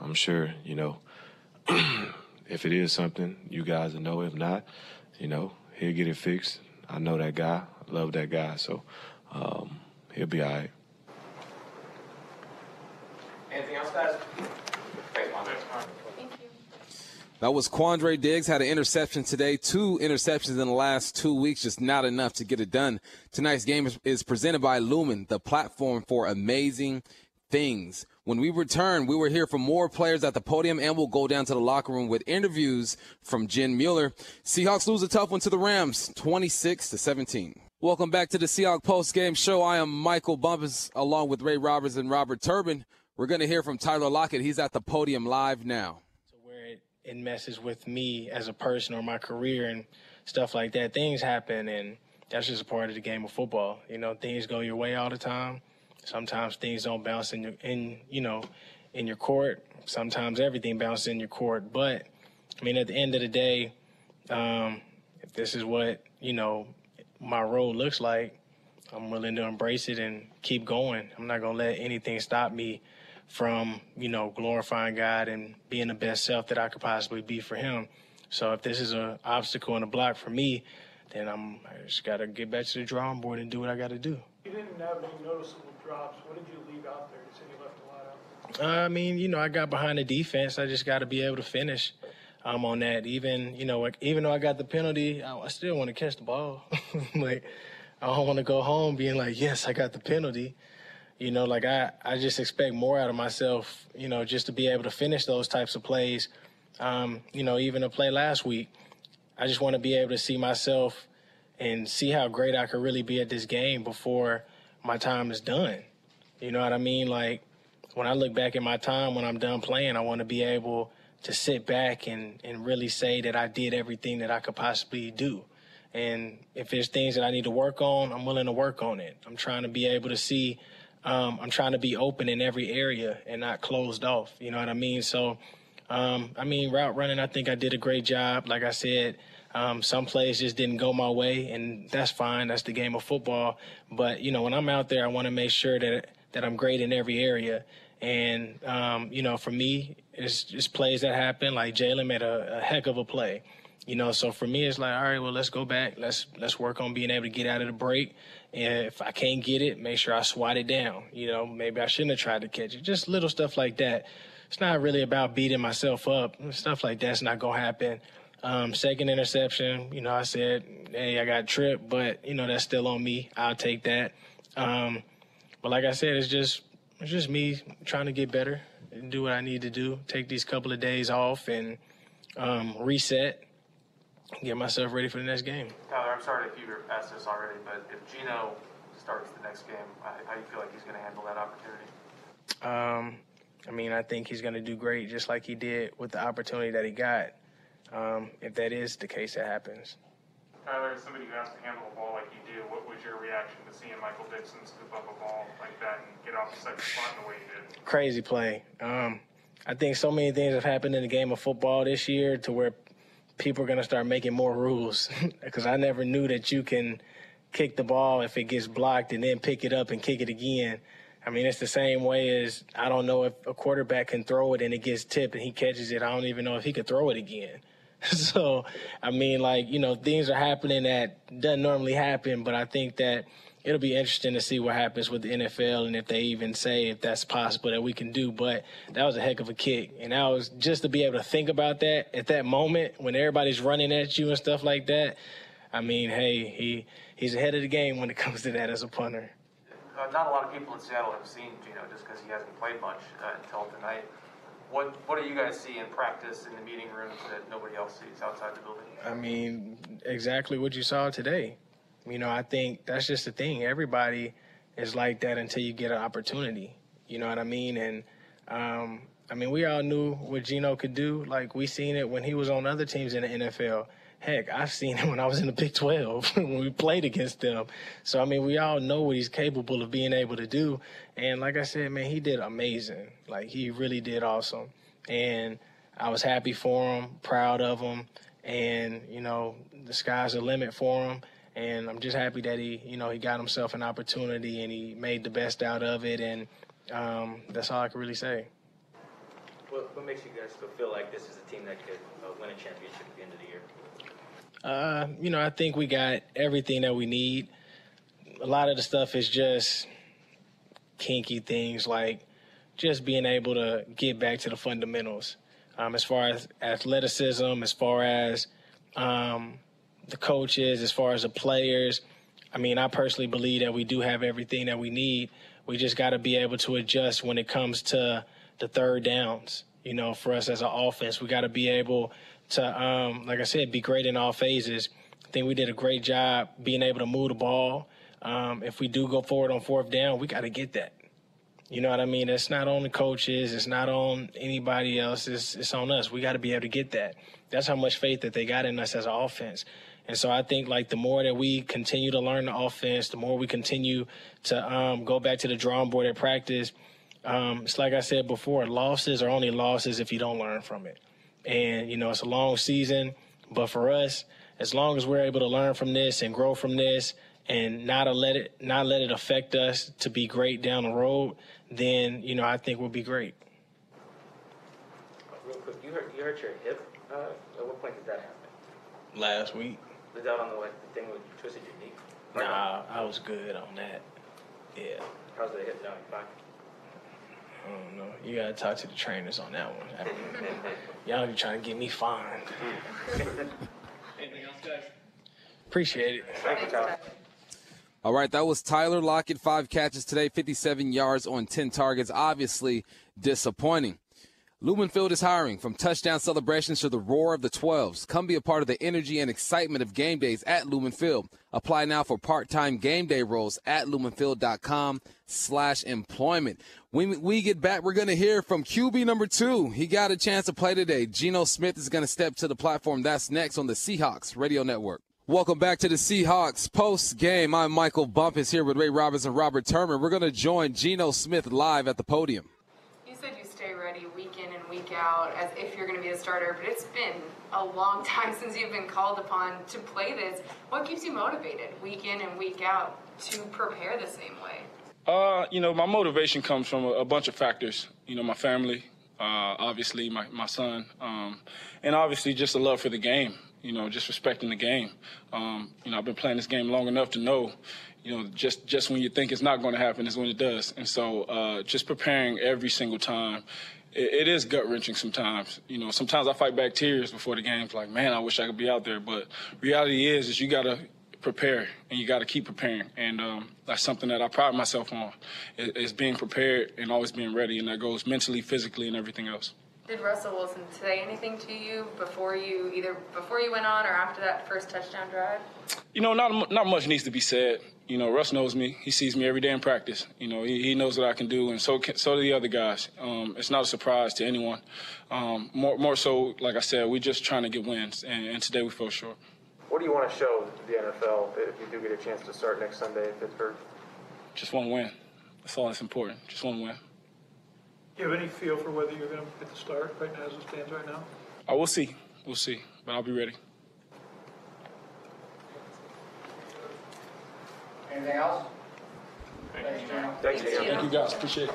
I'm sure, you know, if it is something, you guys will know. If not, you know, he'll get it fixed. I know that guy. Love that guy. So um, he'll be all right. Anything else, guys? That was Quandre Diggs. Had an interception today. Two interceptions in the last two weeks. Just not enough to get it done. Tonight's game is, is presented by Lumen, the platform for amazing things. When we return, we will hear from more players at the podium and we'll go down to the locker room with interviews from Jen Mueller. Seahawks lose a tough one to the Rams, 26 to 17. Welcome back to the Seahawks post game show. I am Michael Bumpus along with Ray Roberts and Robert Turbin. We're going to hear from Tyler Lockett. He's at the podium live now it messes with me as a person or my career and stuff like that. Things happen, and that's just a part of the game of football. You know, things go your way all the time. Sometimes things don't bounce in your in you know in your court. Sometimes everything bounces in your court. But I mean, at the end of the day, um, if this is what you know my role looks like, I'm willing to embrace it and keep going. I'm not gonna let anything stop me from, you know, glorifying God and being the best self that I could possibly be for him. So if this is an obstacle and a block for me, then I'm I just gotta get back to the drawing board and do what I gotta do. You didn't have any noticeable drops. What did you leave out there? You said you left a lot out. Uh, I mean, you know, I got behind the defense. I just got to be able to finish um, on that. Even, you know, like, even though I got the penalty, I, I still want to catch the ball. like, I don't want to go home being like, yes, I got the penalty. You know, like I, I just expect more out of myself, you know, just to be able to finish those types of plays. Um, you know, even a play last week, I just want to be able to see myself and see how great I could really be at this game before my time is done. You know what I mean? Like when I look back at my time when I'm done playing, I want to be able to sit back and, and really say that I did everything that I could possibly do. And if there's things that I need to work on, I'm willing to work on it. I'm trying to be able to see, um, I'm trying to be open in every area and not closed off. You know what I mean? So, um, I mean, route running, I think I did a great job. Like I said, um, some plays just didn't go my way, and that's fine. That's the game of football. But you know, when I'm out there, I want to make sure that that I'm great in every area. And um, you know, for me, it's just plays that happen. Like Jalen made a, a heck of a play. You know, so for me, it's like, all right, well, let's go back. Let's let's work on being able to get out of the break. And if I can't get it, make sure I swat it down. You know, maybe I shouldn't have tried to catch it. Just little stuff like that. It's not really about beating myself up. Stuff like that's not gonna happen. Um, second interception, you know, I said, hey, I got tripped, but you know that's still on me. I'll take that. Um, but like I said, it's just it's just me trying to get better and do what I need to do. Take these couple of days off and um, reset get myself ready for the next game. Tyler, I'm sorry if you asked this already, but if Geno starts the next game, how do you feel like he's going to handle that opportunity? Um, I mean, I think he's going to do great, just like he did with the opportunity that he got. Um, if that is the case, that happens. Tyler, as somebody who has to handle a ball like you do, what was your reaction to seeing Michael Dickson scoop up a ball like that and get off the second spot in the way he did? Crazy play. Um, I think so many things have happened in the game of football this year to where people are going to start making more rules because I never knew that you can kick the ball if it gets blocked and then pick it up and kick it again. I mean, it's the same way as I don't know if a quarterback can throw it and it gets tipped and he catches it. I don't even know if he could throw it again. so, I mean, like, you know, things are happening that doesn't normally happen, but I think that – it'll be interesting to see what happens with the NFL and if they even say if that's possible that we can do. But that was a heck of a kick. And that was just to be able to think about that at that moment when everybody's running at you and stuff like that. I mean, hey, he he's ahead of the game when it comes to that as a punter. Uh, not a lot of people in Seattle have seen Geno just because he hasn't played much uh, until tonight. What what do you guys see in practice in the meeting rooms that nobody else sees outside the building? I mean, exactly what you saw today. You know, I think that's just the thing. Everybody is like that until you get an opportunity. You know what I mean? And um, I mean, we all knew what Geno could do. Like we seen it when he was on other teams in the NFL. Heck, I've seen it when I was in the Big 12 when we played against them. So I mean, we all know what he's capable of being able to do. And like I said, man, he did amazing. Like he really did awesome. And I was happy for him, proud of him, and you know, the sky's the limit for him and I'm just happy that he, you know, he got himself an opportunity and he made the best out of it, and um, that's all I can really say. What, what, makes you guys still feel like this is a team that could uh, win a championship at the end of the year? Uh, you know, I think we got everything that we need. A lot of the stuff is just kinky things like just being able to get back to the fundamentals. Um, as far as athleticism, as far as um, the coaches, as far as the players. I mean, I personally believe that we do have everything that we need. We just got to be able to adjust when it comes to the third downs. You know, for us as an offense, we got to be able to, um, like I said, be great in all phases. I think we did a great job being able to move the ball. Um, if we do go forward on fourth down, we got to get that. You know what I mean? It's not on the coaches. It's not on anybody else. It's, it's on us. We got to be able to get that. That's how much faith that they got in us as an offense. And so I think like the more that we continue to learn the offense, the more we continue to um, go back to the drawing board at practice. Um, it's like I said before, losses are only losses if you don't learn from it. And you know it's a long season, but for us, as long as we're able to learn from this and grow from this, and not let it not let it affect us to be great down the road, then you know I think we'll be great. Real quick, you hurt you hurt your hip. Uh, at what point did that happen? Last week. Was that on the, like, the thing with twisted your knee? Nah, I was good on that. Yeah. How's the hip now? You fine? I don't know. You gotta talk to the trainers on that one. I mean, y'all be trying to get me fined. Anything else, guys? Appreciate it. Thank you, Tyler. All right, that was Tyler Lockett, five catches today, 57 yards on 10 targets. Obviously disappointing. Lumen Field is hiring from touchdown celebrations to the roar of the 12s. Come be a part of the energy and excitement of game days at Lumen Field. Apply now for part-time game day roles at lumenfield.com slash employment. When we get back, we're going to hear from QB number two. He got a chance to play today. Geno Smith is going to step to the platform. That's next on the Seahawks Radio Network. Welcome back to the Seahawks post game. I'm Michael Bumpus here with Ray Roberts and Robert Turbin. We're going to join Geno Smith live at the podium. You said you stay ready week out as if you're going to be a starter, but it's been a long time since you've been called upon to play this. What keeps you motivated week in and week out to prepare the same way? Uh, you know, my motivation comes from a, a bunch of factors. You know, my family, uh, obviously my, my son, um, and obviously just a love for the game. You know, just respecting the game. Um, you know, I've been playing this game long enough to know, you know, just just when you think it's not going to happen is when it does. And so, uh, just preparing every single time. It, it is gut wrenching sometimes. You know, sometimes I fight back tears before the games. Like, man, I wish I could be out there. But reality is, is you gotta prepare and you got to keep preparing and um, that's something that i pride myself on is being prepared and always being ready and that goes mentally physically and everything else did russell wilson say anything to you before you either before you went on or after that first touchdown drive you know not, not much needs to be said you know russ knows me he sees me every day in practice you know he, he knows what i can do and so can, so do the other guys um, it's not a surprise to anyone um, more, more so like i said we're just trying to get wins and, and today we fell short what do you want to show the NFL if you do get a chance to start next Sunday in Pittsburgh? Just one win. That's all that's important. Just one win. Do you have any feel for whether you're going to get the start right now as it stands right now? Oh, we'll see. We'll see. But I'll be ready. Anything else? Thanks, Thank you, Thank you guys. Appreciate it.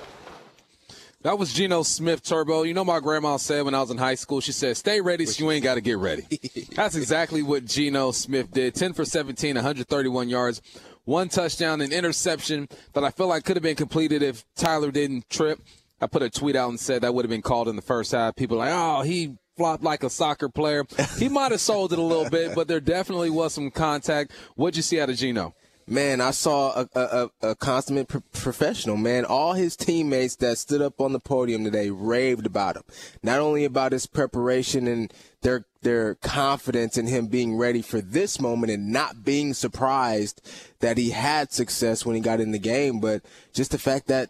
That was Geno Smith Turbo. You know my grandma said when I was in high school, she said, stay ready so you ain't got to get ready. That's exactly what Geno Smith did. 10 for 17, 131 yards, one touchdown, an interception that I feel like could have been completed if Tyler didn't trip. I put a tweet out and said that would have been called in the first half. People like, oh, he flopped like a soccer player. He might have sold it a little bit, but there definitely was some contact. What'd you see out of Geno? Man, I saw a, a, a consummate pro- professional, man. All his teammates that stood up on the podium today raved about him. Not only about his preparation and their their confidence in him being ready for this moment and not being surprised that he had success when he got in the game, but just the fact that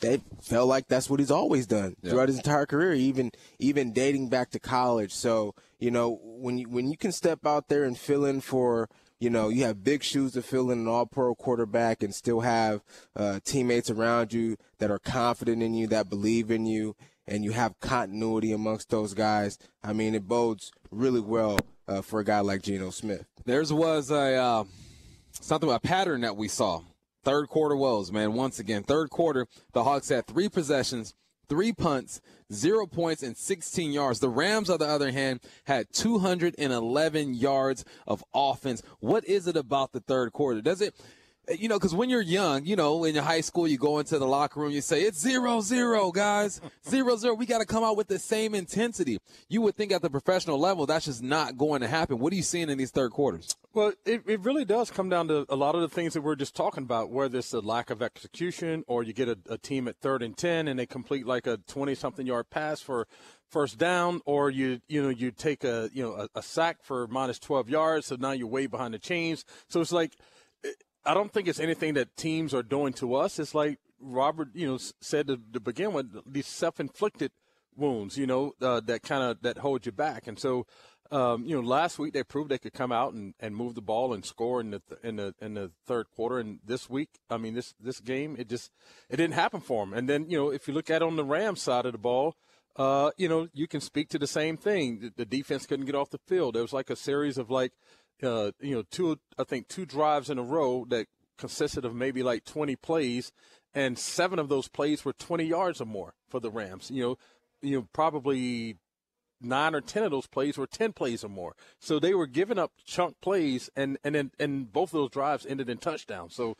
they felt like that's what he's always done yeah. throughout his entire career, even even dating back to college. So, you know, when you when you can step out there and fill in for you know, you have big shoes to fill in an all pro quarterback and still have uh, teammates around you that are confident in you, that believe in you, and you have continuity amongst those guys. I mean, it bodes really well uh, for a guy like Geno Smith. There's was a uh, something a pattern that we saw. Third quarter woes, man. Once again, third quarter, the Hawks had three possessions, three punts, zero points, and 16 yards. The Rams, on the other hand, had 211 yards of offense. What is it about the third quarter? Does it Uh, you know, because when you're young, you know, in your high school, you go into the locker room, you say, it's zero, zero, guys. zero, zero. We got to come out with the same intensity. You would think at the professional level, that's just not going to happen. What are you seeing in these third quarters? Well, it, it really does come down to a lot of the things that we're just talking about, whether it's the lack of execution or you get a, a team at third and 10 and they complete like a 20 something yard pass for first down, or you you know you take a you know a, a, sack for minus 12 yards, so now you're way behind the chains. So it's like I don't think it's anything that teams are doing to us. It's like Robert, you know, said to, to begin with these self-inflicted wounds, you know, uh, that kind of that hold you back. And so, um, you know, last week they proved they could come out and, and move the ball and score in the in the in the third quarter. And this week, I mean, this this game, it just it didn't happen for them. And then, you know, if you look at on the Rams side of the ball. Uh, you know, you can speak to the same thing. The, the defense couldn't get off the field. There was like a series of like uh, you know, two I think two drives in a row that consisted of maybe like 20 plays, and seven of those plays were 20 yards or more for the Rams. You know, you know probably nine or 10 of those plays were 10 plays or more. So they were giving up chunk plays, and and then and both of those drives ended in touchdowns. So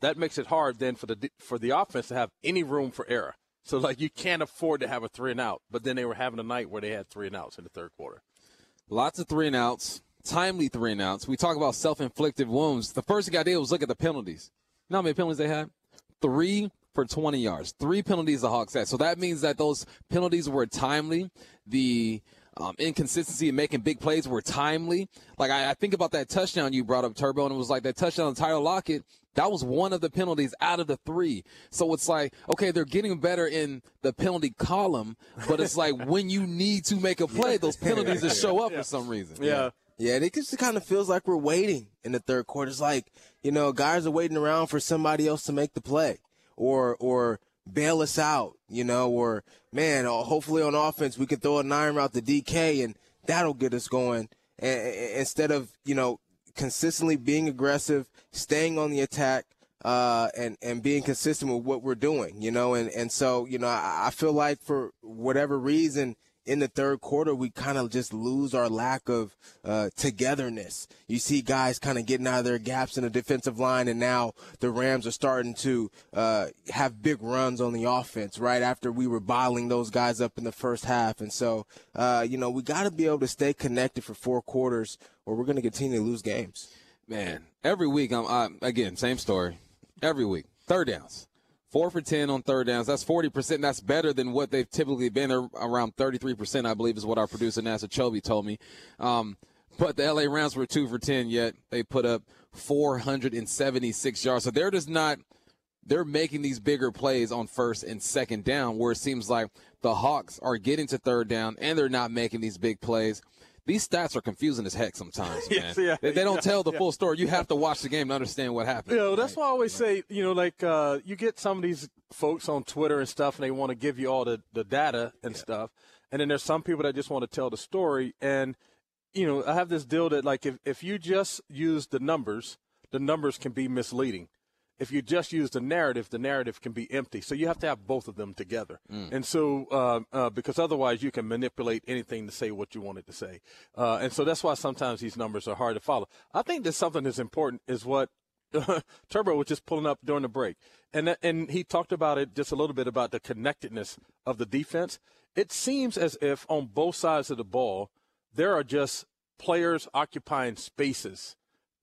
that makes it hard then for the for the offense to have any room for error. So like you can't afford to have a three and out, but then they were having a night where they had three and outs in the third quarter. Lots of three and outs timely three and outs. We talk about self inflicted wounds. The first thing I did was look at the penalties. You know how many penalties they had? Three for for 20 yards. Three penalties the Hawks had. So that means that those penalties were timely. The um, inconsistency in making big plays were timely. Like I, I, think about that touchdown you brought up, Turbo, and it was like that touchdown to Tyler Lockett. That was one of the penalties out of the three. So it's like, okay, they're getting better in the penalty column, but it's like when you need to make a play, those penalties just show up yeah. for some reason. Yeah. Yeah, it just kind of feels like we're waiting in the third quarter. It's like, you know, guys are waiting around for somebody else to make the play or, or, bail us out, you know, or man, uh, hopefully on offense we can throw a nine route to DK and that'll get us going. And, instead of you know consistently being aggressive, staying on the attack, uh, and and being consistent with what we're doing, you know, and and so you know I, I feel like for whatever reason in the third quarter, we kind of just lose our lack of uh, togetherness. You see guys kind of getting out of their gaps in the defensive line, and now the Rams are starting to uh, have big runs on the offense right after we were bottling those guys up in the first half. And so, uh, you know, we got to be able to stay connected for four quarters, or we're going to continue to lose games. Man, every week, I'm I, again same story. Every week, third downs Four for 10 on third downs. That's 40%. That's better than what they've typically been around 33%, I believe, is what our producer, Nasa Chobe, told me. Um, but the LA Rams were two for 10, yet they put up 476 yards. So they're just not, they're making these bigger plays on first and second down, where it seems like the Hawks are getting to third down and they're not making these big plays these stats are confusing as heck sometimes, man. yeah, they, they, don't yeah, tell the yeah. full story. You have to watch the game to understand what happened. You know, that's right. why I always say, you know, like uh, you get some of these folks on Twitter and stuff, and they want to give you all the, the data and stuff. And then there's some people that just want to tell the story. And, you know, I have this deal that, like, if, if you just use the numbers, the numbers can be misleading if you just use the narrative, the narrative can be empty. So you have to have both of them together. Mm. And so, uh, uh, because otherwise you can manipulate anything to say what you wanted to say. Uh, and so that's why sometimes these numbers are hard to follow. I think that something that's important is what Turbo was just pulling up during the break. And, and he talked about it just a little bit about the connectedness of the defense. It seems as if on both sides of the ball, there are just players occupying spaces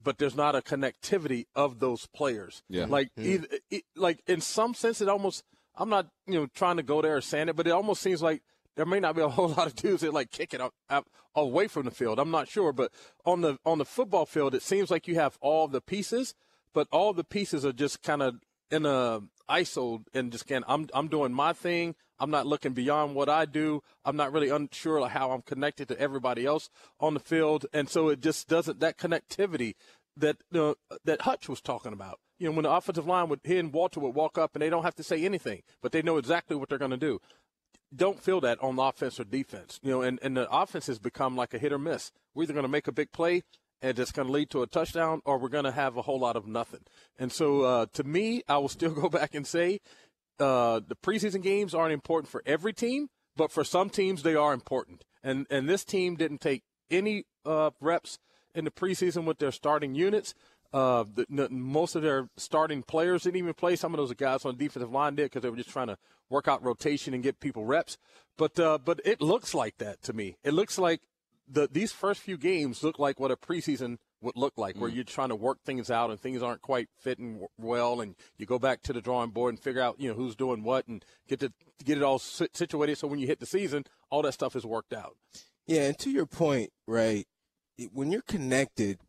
but there's not a connectivity of those players. Yeah. Like mm-hmm. either, it, like in some sense, it almost. I'm not you know trying to go there or saying it, but it almost seems like there may not be a whole lot of dudes that like kick it up, up, away from the field. I'm not sure, but on the on the football field, it seems like you have all the pieces, but all the pieces are just kind of in a ISO and just can I'm I'm doing my thing. I'm not looking beyond what I do. I'm not really unsure how I'm connected to everybody else on the field, and so it just doesn't that connectivity that that Hutch was talking about. You know, when the offensive line would he and Walter would walk up and they don't have to say anything, but they know exactly what they're going to do. Don't feel that on offense or defense. You know, and, and the offense has become like a hit or miss. We're either going to make a big play and it's going to lead to a touchdown, or we're going to have a whole lot of nothing. And so, uh, to me, I will still go back and say uh, the preseason games aren't important for every team, but for some teams they are important. And and this team didn't take any uh, reps in the preseason with their starting units. Uh, the, the, most of their starting players didn't even play. Some of those guys on the defensive line did because they were just trying to work out rotation and get people reps. But uh, but it looks like that to me. It looks like the these first few games look like what a preseason would look like, mm. where you're trying to work things out and things aren't quite fitting well, and you go back to the drawing board and figure out you know who's doing what and get to get it all situated so when you hit the season, all that stuff is worked out. Yeah, and to your point, right? When you're connected,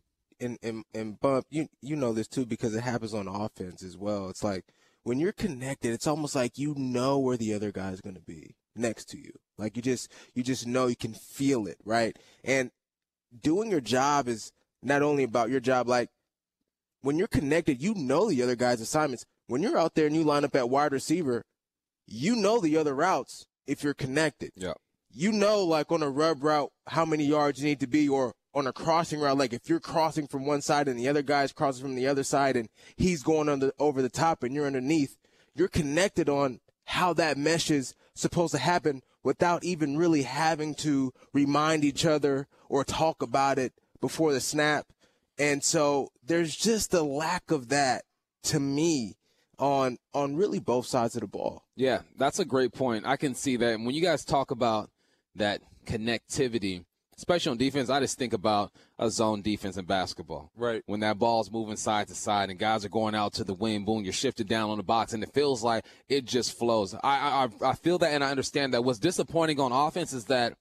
and and, and bump, you you know this too because it happens on offense as well. It's like when you're connected, it's almost like you know where the other guy's going to be next to you. Like you just you just know you can feel it, right? And doing your job is not only about your job. Like when you're connected, you know the other guy's assignments. When you're out there and you line up at wide receiver, you know the other routes if you're connected. Yeah. You know, like on a rub route, how many yards you need to be, or on a crossing route, like if you're crossing from one side and the other guy's crossing from the other side and he's going under over the top and you're underneath, you're connected on how that mesh is supposed to happen without even really having to remind each other or talk about it before the snap. And so there's just a lack of that to me on on really both sides of the ball. Yeah, that's a great point. I can see that. And when you guys talk about that connectivity, especially on defense, I just think about a zone defense in basketball. Right. When that ball's moving side to side and guys are going out to the wing, boom, you're shifted down on the box, and it feels like it just flows. I I, I feel that and I understand that. What's disappointing on offense is that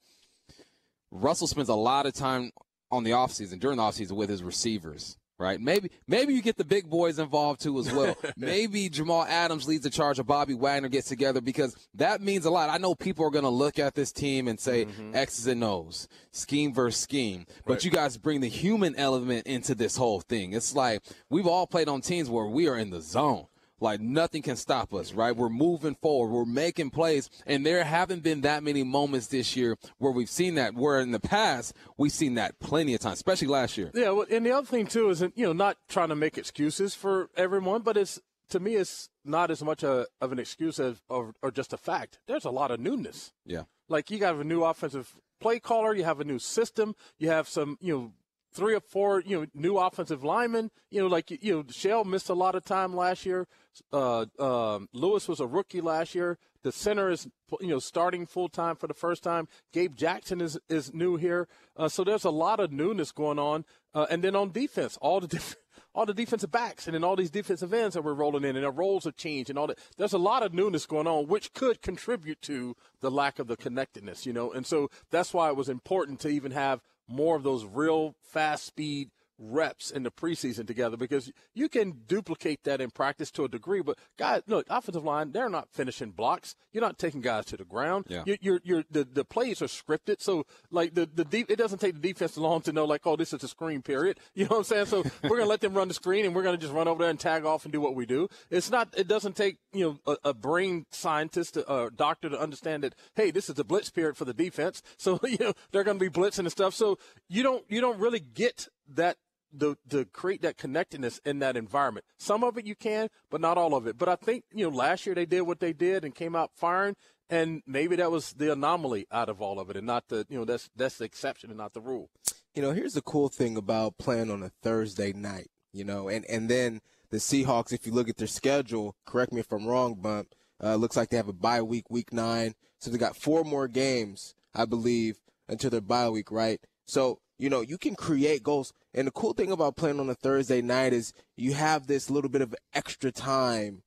Russell spends a lot of time on the offseason, during the offseason, with his receivers right? Maybe maybe you get the big boys involved too as well. maybe Jamal Adams leads the charge, or Bobby Wagner gets together because that means a lot. I know people are going to look at this team and say mm-hmm. X's and O's, scheme versus scheme, but right. you guys bring the human element into this whole thing. It's like we've all played on teams where we are in the zone. Like nothing can stop us, right? We're moving forward. We're making plays. And there haven't been that many moments this year where we've seen that, where in the past, we've seen that plenty of times, especially last year. Yeah. Well, and the other thing, too, is, you know, not trying to make excuses for everyone, but it's, to me, it's not as much a, of an excuse as, or, or just a fact. There's a lot of newness. Yeah. Like you got a new offensive play caller, you have a new system, you have some, you know, three or four, you know, new offensive linemen. You know, like you know, Shell missed a lot of time last year. Uh, uh, Lewis was a rookie last year. The center is, you know, starting full time for the first time. Gabe Jackson is is new here. Uh, so there's a lot of newness going on. Uh, and then on defense, all the. All the defensive backs and then all these defensive ends that we're rolling in, and their roles have changed, and all that. There's a lot of newness going on, which could contribute to the lack of the connectedness, you know. And so that's why it was important to even have more of those real fast speed reps in the preseason together because you can duplicate that in practice to a degree. But guys, look, offensive line, they're not finishing blocks. You're not taking guys to the ground. Yeah. You're, you're, you're the, the plays are scripted. So like the, the de- it doesn't take the defense long to know like, oh, this is a screen period. You know what I'm saying? So we're going to let them run the screen and we're going to just run over there and tag off and do what we do. It's not, it doesn't take, you know, a, a brain scientist, a, a doctor to understand that, hey, this is a blitz period for the defense. So, you know, they're going to be blitzing and stuff. So you don't, you don't really get that the, to create that connectedness in that environment. Some of it you can, but not all of it. But I think, you know, last year they did what they did and came out firing, and maybe that was the anomaly out of all of it and not the, you know, that's that's the exception and not the rule. You know, here's the cool thing about playing on a Thursday night, you know, and, and then the Seahawks, if you look at their schedule, correct me if I'm wrong, Bump, uh, looks like they have a bye week, week nine. So they got four more games, I believe, until their bye week, right? So you know, you can create goals. And the cool thing about playing on a Thursday night is you have this little bit of extra time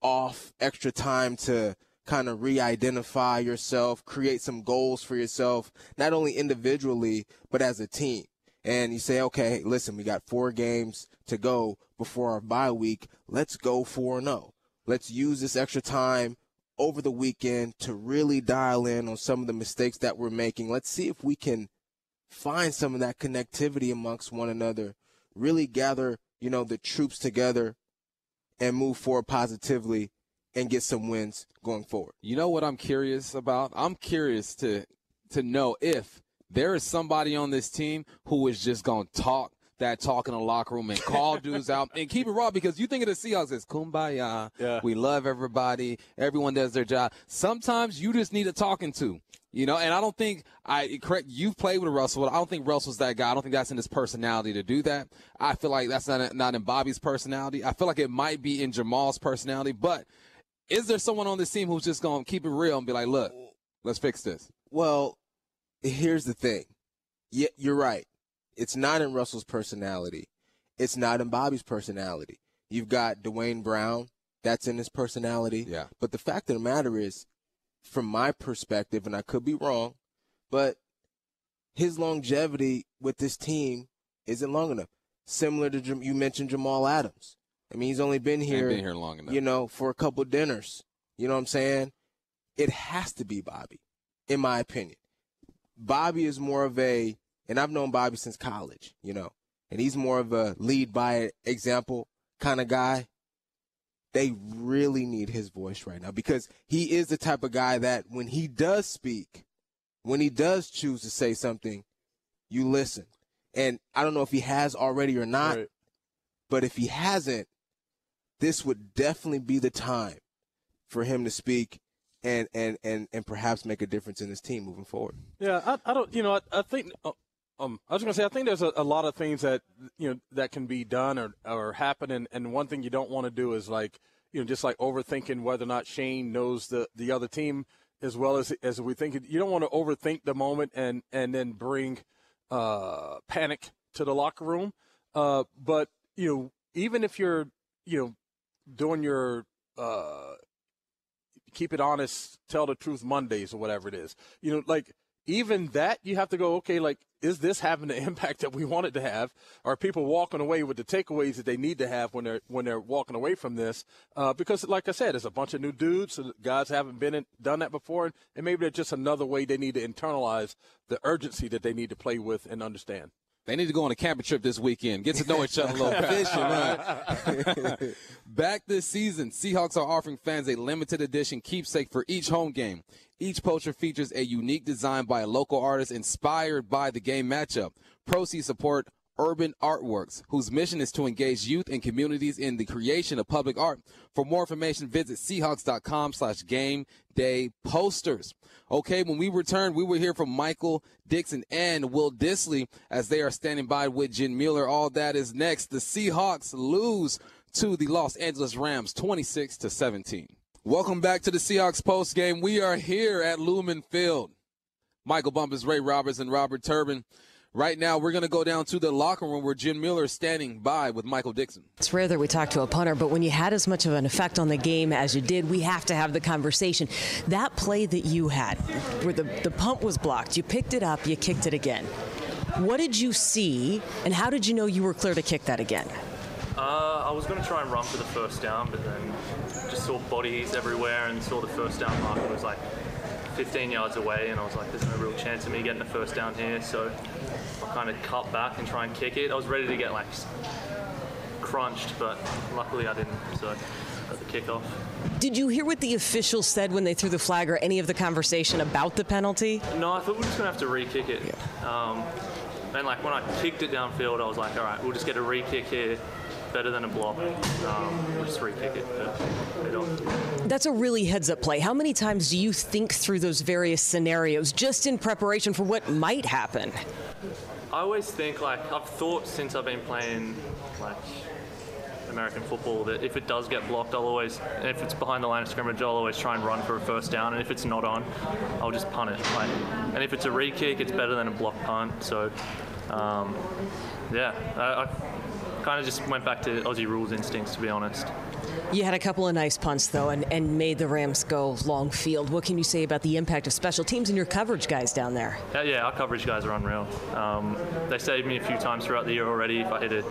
off, extra time to kind of re-identify yourself, create some goals for yourself, not only individually, but as a team. And you say, okay, listen, we got four games to go before our bye week. Let's go 4-0. Let's use this extra time over the weekend to really dial in on some of the mistakes that we're making. Let's see if we can find some of that connectivity amongst one another, really gather, you know, the troops together and move forward positively and get some wins going forward. You know what I'm curious about? I'm curious to to know if there is somebody on this team who is just going to talk that talk in the locker room and call dudes out and keep it raw because you think of the Seahawks as kumbaya. Yeah. We love everybody. Everyone does their job. Sometimes you just need a talking to. You know, and I don't think I correct. You've played with Russell. I don't think Russell's that guy. I don't think that's in his personality to do that. I feel like that's not not in Bobby's personality. I feel like it might be in Jamal's personality. But is there someone on this team who's just going to keep it real and be like, "Look, let's fix this"? Well, here's the thing. Yeah, you're right. It's not in Russell's personality. It's not in Bobby's personality. You've got Duane Brown. That's in his personality. Yeah. But the fact of the matter is, from my perspective, and I could be wrong, but his longevity with this team isn't long enough. Similar to you mentioned Jamal Adams. I mean, he's only been here, been here long enough. you know, for a couple dinners. You know what I'm saying? It has to be Bobby, in my opinion. Bobby is more of a, and I've known Bobby since college, you know, and he's more of a lead by example kind of guy they really need his voice right now because he is the type of guy that when he does speak, when he does choose to say something, you listen. And I don't know if he has already or not, Right. but if he hasn't, this would definitely be the time for him to speak and and and and perhaps make a difference in his team moving forward. Yeah, I, I don't. You know, I, I think. Uh, Um, I was going to say, I think there's a, a lot of things that you know that can be done or or happen, and, and one thing you don't want to do is like you know just like overthinking whether or not Shane knows the the other team. as well as as we think. You don't want to overthink the moment and and then bring uh, panic to the locker room. Uh, but you know, even if you're you know doing your uh, keep it honest, tell the truth Mondays or whatever it is, you know, like even that you have to go okay like is this having the impact that we want it to have? Are people walking away with the takeaways that they need to have when they're when they're walking away from this? Uh, because like i said there's a bunch of new dudes so guys haven't been in, done that before and maybe there's just another way they need to internalize the urgency that they need to play with and understand They need to go on a camping trip this weekend. Get to know each other a little fishing? Back this season, Seahawks are offering fans a limited edition keepsake for each home game. Each poster features a unique design by a local artist inspired by the game matchup. Proceeds support Urban Artworks, whose mission is to engage youth and communities in the creation of public art. For more information, visit Seahawks.com slash game day posters. Okay, when we return, we will hear from Michael Dickson and Will Dissly as they are standing by with Jen Mueller. All that is next. The Seahawks lose to the Los Angeles Rams 26 to 17. Welcome back to the Seahawks post game. We are here at Lumen Field. Michael Bumpus, Ray Roberts, and Robert Turbin. Right now, we're going to go down to the locker room where Jen Mueller is standing by with Michael Dickson. It's rare that we talk to a punter, but when you had as much of an effect on the game as you did, we have to have the conversation. That play that you had, where the, the punt was blocked, you picked it up, you kicked it again. What did you see, and how did you know you were clear to kick that again? Uh, I was going to try and run for the first down, but then just saw bodies everywhere and saw the first down marker was like 15 yards away, and I was like, there's no real chance of me getting the first down here. So I kind of cut back and try and kick it. I was ready to get like crunched, but luckily I didn't. So got the kickoff. Did you hear what the officials said when they threw the flag or any of the conversation about the penalty? No, I thought we were just going to have to re-kick it. Um, and like when I kicked it downfield, I was like, all right, we'll just get a re-kick here. Better than a block. Um, we'll just it. But they don't. That's a really heads up play. How many times do you think through those various scenarios just in preparation for what might happen? I always think like I've thought since I've been playing like American football that if it does get blocked, I'll always, if it's behind the line of scrimmage, I'll always try and run for a first down. And if it's not on, I'll just punt it. Like, and if it's a re-kick, it's better than a block punt. So, um, yeah, I, I kind of just went back to Aussie rules instincts, to be honest. You had a couple of nice punts, though, and, and made the Rams go long field. What can you say about the impact of special teams and your coverage guys down there? Yeah, yeah, our coverage guys are unreal. Um, they saved me a few times throughout the year already. If I hit a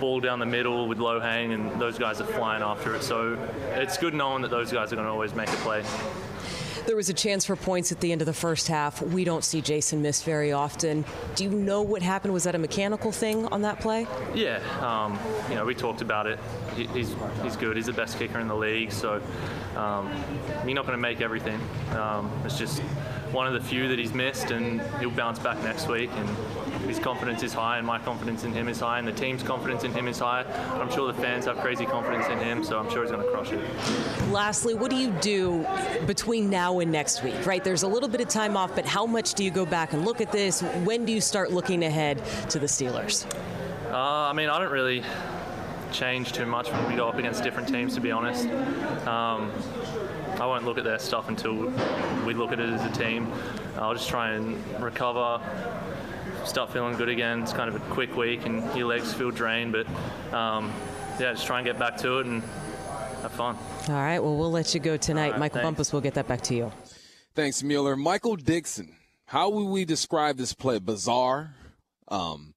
ball down the middle with low hang, and those guys are flying after it. So it's good knowing that those guys are going to always make a play. There was a chance for points at the end of the first half. We don't see Jason miss very often. Do you know what happened? Was that a mechanical thing on that play? Yeah, um, you know, we talked about it. He, he's he's good. He's the best kicker in the league. So um, you're not going to make everything. Um, it's just one of the few that he's missed, and he'll bounce back next week. And his confidence is high, and my confidence in him is high, and the team's confidence in him is high. I'm sure the fans have crazy confidence in him, so I'm sure he's going to crush it. Lastly, what do you do between now and next week? Right, there's a little bit of time off, but how much do you go back and look at this? When do you start looking ahead to the Steelers? Uh, I mean, I don't really change too much when we go up against different teams, to be honest. Um, I won't look at their stuff until we look at it as a team. I'll just try and recover, start feeling good again. It's kind of a quick week, and your legs feel drained, but um, yeah, just try and get back to it and have fun. All right, well, we'll let you go tonight. All right, Michael thanks. Bumpus will get that back to you. Thanks, Mueller. Michael Dickson. How would we describe this play? Bizarre, um,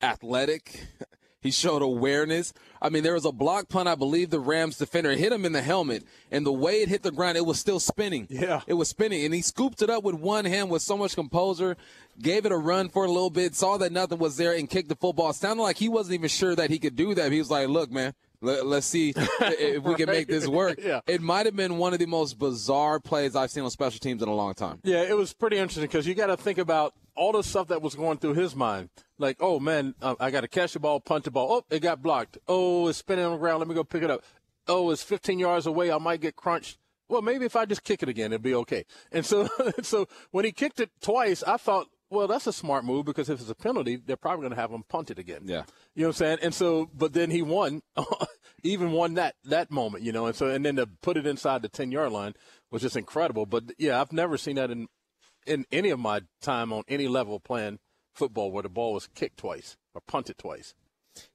athletic. He showed awareness. I mean, there was a block punt. I believe the Rams defender hit him in the helmet, and the way it hit the ground, it was still spinning. Yeah, it was spinning, and he scooped it up with one hand with so much composure. Gave it a run for a little bit. Saw that nothing was there, and kicked the football. Sounded like he wasn't even sure that he could do that. He was like, "Look, man." Let, us see if we can make this work. Yeah. It might have been one of the most bizarre plays I've seen on special teams in a long time. Yeah, it was pretty interesting because you got to think about all the stuff that was going through his mind. Like, oh man, uh, I got to catch the ball, punt the ball. Oh, it got blocked. Oh, it's spinning on the ground. Let me go pick it up. Oh, it's 15 yards away. I might get crunched. Well, maybe if I just kick it again, it'd be okay. And so, so when he kicked it twice, I thought, well, that's a smart move because if it's a penalty, they're probably going to have him punted again. Yeah. You know what I'm saying? And so, but then he won, even won that that moment, you know, and so and then to put it inside the ten yard line was just incredible. But yeah, I've never seen that in in any of my time on any level playing football where the ball was kicked twice or punted twice.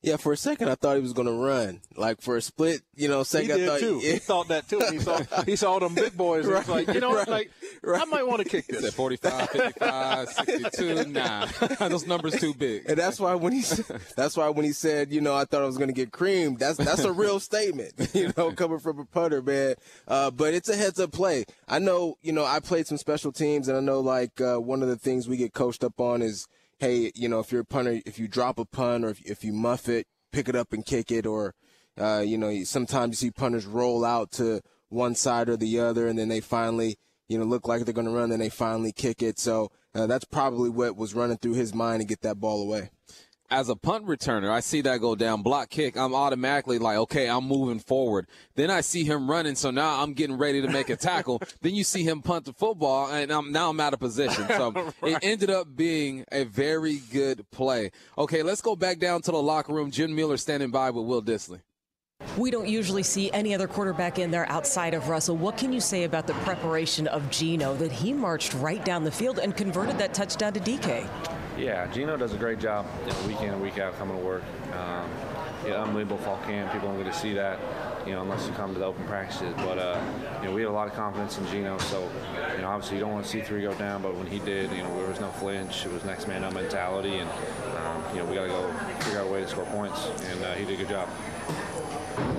Yeah, for a second I thought he was going to run. Like for a split, you know, second he did I thought too. He thought that too. He saw he saw them big boys. And Right, He's like, you know, right, like I might want to kick this. Said 45, 55, 62, nah. Those numbers too big. And that's why when he said- that's why when he said, you know, I thought I was going to get creamed. That's that's a real statement, you know, coming from a putter, man. Uh, but it's a heads up play. I know, you know, I played some special teams, and I know like uh, one of the things we get coached up on is, hey, you know, if you're a punter, if you drop a punt or if, if you muff it, pick it up and kick it, or uh, you know, sometimes you see punters roll out to one side or the other, and then they finally, you know, look like they're going to run, then they finally kick it. So uh, that's probably what was running through his mind to get that ball away. As a punt returner, I see that go down, block kick. I'm automatically like, okay, I'm moving forward. Then I see him running, so now I'm getting ready to make a tackle. then you see him punt the football, and I'm, now I'm out of position. So it ended up being a very good play. Okay, let's go back down to the locker room. Jen Mueller standing by with Will Dissly. We don't usually see any other quarterback in there outside of Russell. What can you say about the preparation of Geno that he marched right down the field and converted that touchdown to DK? Yeah, Geno does a great job you week in and week out coming to work. Um, unbelievable fall camp. People don't get to see that, you know, unless you come to the open practices. But uh, you know, we have a lot of confidence in Geno. So, you know, obviously you don't want to see three go down, but when he did, you know, there was no flinch. It was next man up mentality, and um, you know, we got to go figure out a way to score points. And uh, he did a good job.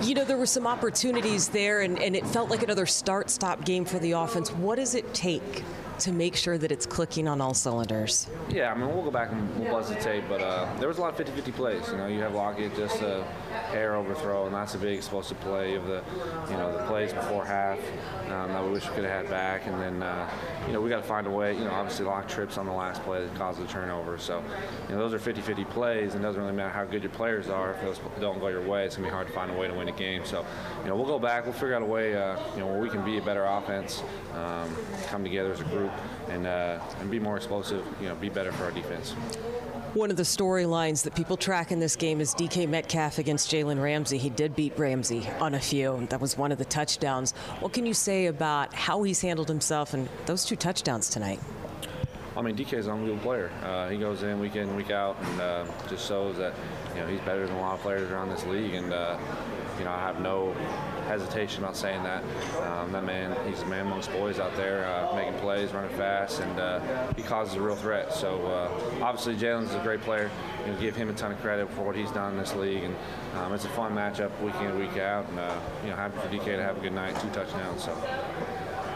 You know, there were some opportunities there, and, and it felt like another start stop game for the offense. What does it take to make sure that it's clicking on all cylinders? Yeah, I mean, we'll go back and we'll buzz the tape, but uh, there was a lot of 50-50 plays. You know, you have Lockett just a hair overthrow, and that's a big explosive play of the, you know, the plays before half um, that we wish we could have had back. And then, uh, you know, we got to find a way. You know, obviously Lock trips on the last play that caused the turnover. So, you know, those are 50-50 plays, and it doesn't really matter how good your players are. If those don't go your way, it's going to be hard to find a way to win a game. So, you know, we'll go back. We'll figure out a way, uh, you know, where we can be a better offense, um, come together as a group, and uh, and be more explosive. You know, be better for our defense. One of the storylines that people track in this game is DK Metcalf against Jalen Ramsey. He did beat Ramsey on a few, that was one of the touchdowns. What can you say about how he's handled himself and those two touchdowns tonight? I mean, DK is an unbelievable player. Uh, he goes in week in, week out, and uh, just shows that you know he's better than a lot of players around this league. And uh, you know, I have no hesitation about saying that. Um, that man, he's a man amongst boys out there, uh, making plays, running fast, and uh, he causes a real threat. So uh, obviously, Jalen's a great player. You know, give him a ton of credit for what he's done in this league, and um, it's a fun matchup week in, week out. And uh, you know, happy for DK to have a good night, two touchdowns. So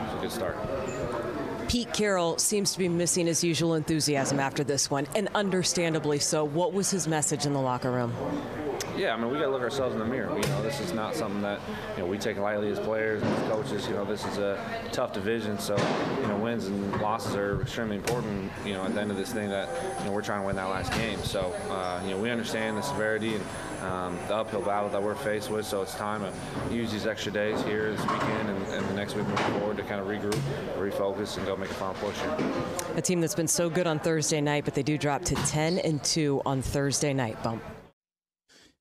it's a good start. Pete Carroll seems to be missing his usual enthusiasm after this one, and understandably so. What was his message in the locker room? Yeah, I mean, we got to look ourselves in the mirror. You know, this is not something that you know we take lightly as players and as coaches. You know, this is a tough division, so you know, wins and losses are extremely important. You know, at the end of this thing, that you know we're trying to win that last game. So uh, you know, we understand the severity and um, the uphill battle that we're faced with. So it's time to use these extra days here this weekend and, and the next week moving forward to kind of regroup, refocus, and go make a final push here. A team that's been so good on Thursday night, but they do drop to 10 and 2 on Thursday night. Bump.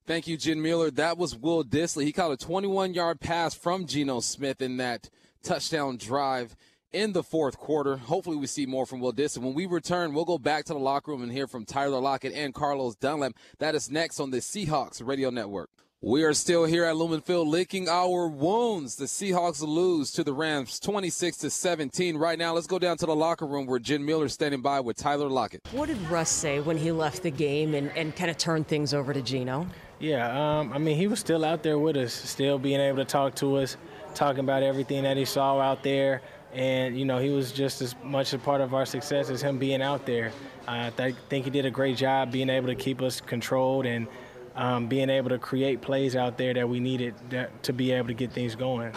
Thank you, Jen Mueller. That was Will Dissly. He caught a 21 yard pass from Geno Smith in that touchdown drive in the fourth quarter. Hopefully, we see more from Will Dissly. When we return, we'll go back to the locker room and hear from Tyler Lockett and Carlos Dunlap. That is next on the Seahawks Radio Network. We are still here at Lumen Field licking our wounds. The Seahawks lose to the Rams 26 to 17. Right now, let's go down to the locker room where Jen Mueller is standing by with Tyler Lockett. What did Russ say when he left the game and, and kind of turned things over to Geno? Yeah, um, I mean, he was still out there with us, still being able to talk to us, talking about everything that he saw out there. And, you know, he was just as much a part of our success as him being out there. I th- think he did a great job being able to keep us controlled and um, being able to create plays out there that we needed that, to be able to get things going.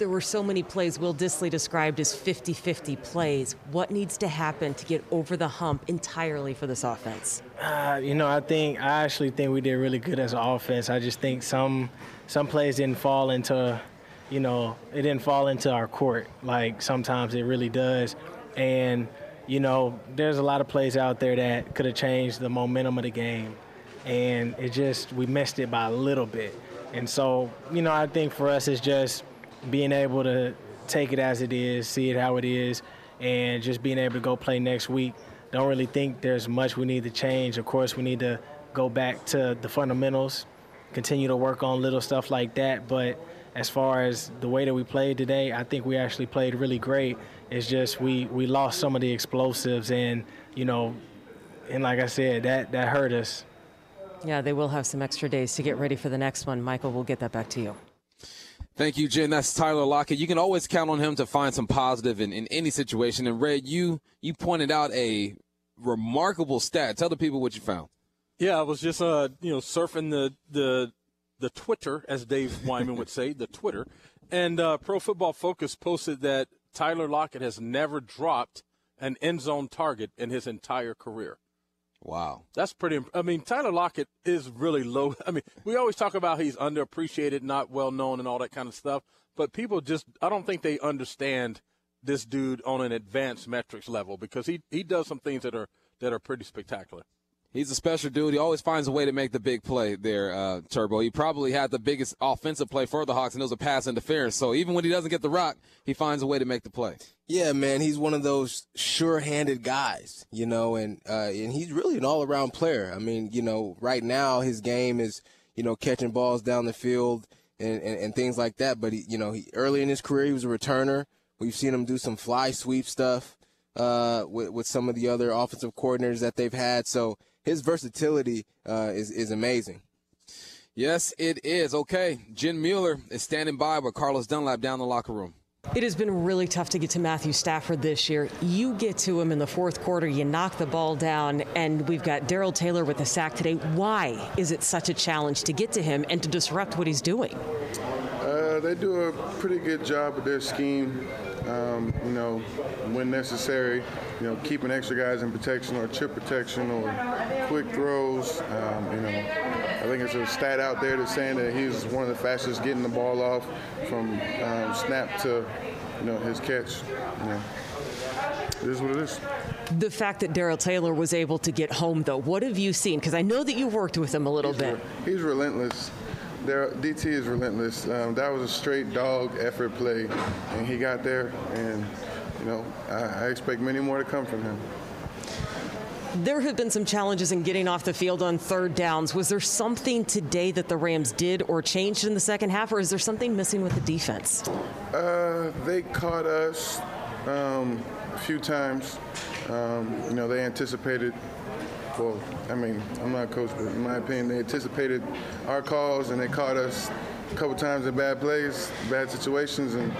There were so many plays Will Dissly described as 50 50 plays. What needs to happen to get over the hump entirely for this offense? Uh, you know, I think I actually think we did really good as an offense. I just think some some plays didn't fall into, you know, it didn't fall into our court like sometimes it really does. And you know, there's a lot of plays out there that could have changed the momentum of the game, and it just we missed it by a little bit. And so, you know, I think for us it's just being able to take it as it is, see it how it is, and just being able to go play next week. Don't really think there's much we need to change. Of course, we need to go back to the fundamentals, continue to work on little stuff like that. But as far as the way that we played today, I think we actually played really great. It's just we, we lost some of the explosives, and you know, and like I said, that that hurt us. Yeah, they will have some extra days to get ready for the next one. Michael, we'll get that back to you. Thank you, Jen. That's Tyler Lockett. You can always count on him to find some positive in, in any situation. And Red, you you pointed out a remarkable stat. Tell the people what you found. Yeah, I was just uh you know surfing the the the Twitter, as Dave Wyman would say, the Twitter, and uh, Pro Football Focus posted that Tyler Lockett has never dropped an end zone target in his entire career. Wow. That's pretty. Imp- I mean, Tyler Lockett is really low. I mean, we always talk about he's underappreciated, not well known, and all that kind of stuff. But people just, I don't think they understand this dude on an advanced metrics level because he he does some things that are that are pretty spectacular. He's a special dude. He always finds a way to make the big play there, uh, Turbo. He probably had the biggest offensive play for the Hawks, and it was a pass interference. So even when he doesn't get the rock, he finds a way to make the play. Yeah, man, he's one of those sure-handed guys, you know, and uh, and he's really an all-around player. I mean, you know, right now his game is, you know, catching balls down the field and, and, and things like that. But he, you know, he early in his career he was a returner. We've seen him do some fly sweep stuff uh, with with some of the other offensive coordinators that they've had. So his versatility uh, is is amazing. Yes, it is. Okay, Jen Mueller is standing by with Carlos Dunlap down the locker room. It has been really tough to get to Matthew Stafford this year. You get to him in the fourth quarter, you knock the ball down, and we've got Darrell Taylor with a sack today. Why is it such a challenge to get to him and to disrupt what he's doing? Uh, they do a pretty good job with their scheme. Um, you know, when necessary, you know, keeping extra guys in protection or chip protection or quick throws. Um, you know, I think it's a stat out there that's saying that he's one of the fastest getting the ball off from um, snap to, you know, his catch. You know, it is what it is. The fact that Darrell Taylor was able to get home, though, what have you seen? Because I know that you worked with him a little he's bit. Re- he's relentless. There, DT is relentless. Um, that was a straight dog effort play, and he got there. And you know, I, I expect many more to come from him. There have been some challenges in getting off the field on third downs. Was there something today that the Rams did or changed in the second half, or is there something missing with the defense? Uh, they caught us um, a few times. Um, you know, they anticipated. Well, I mean, I'm not a coach, but in my opinion, they anticipated our calls and they caught us a couple times in bad plays, bad situations, and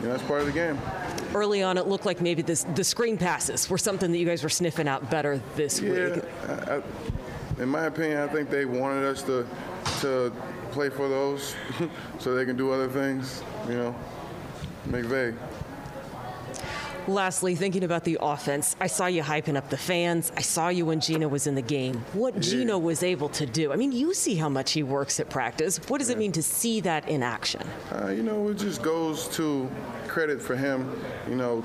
you know that's part of the game. Early on, it looked like maybe this, the screen passes were something that you guys were sniffing out better this Yeah, week. I, I, in my opinion, I think they wanted us to to play for those so they can do other things. You know, McVay. Lastly, thinking about the offense, I saw you hyping up the fans. I saw you when Geno was in the game. What Geno was able to do. I mean, you see how much he works at practice. What does it mean to see that in action? Uh, you know, it just goes to credit for him. You know,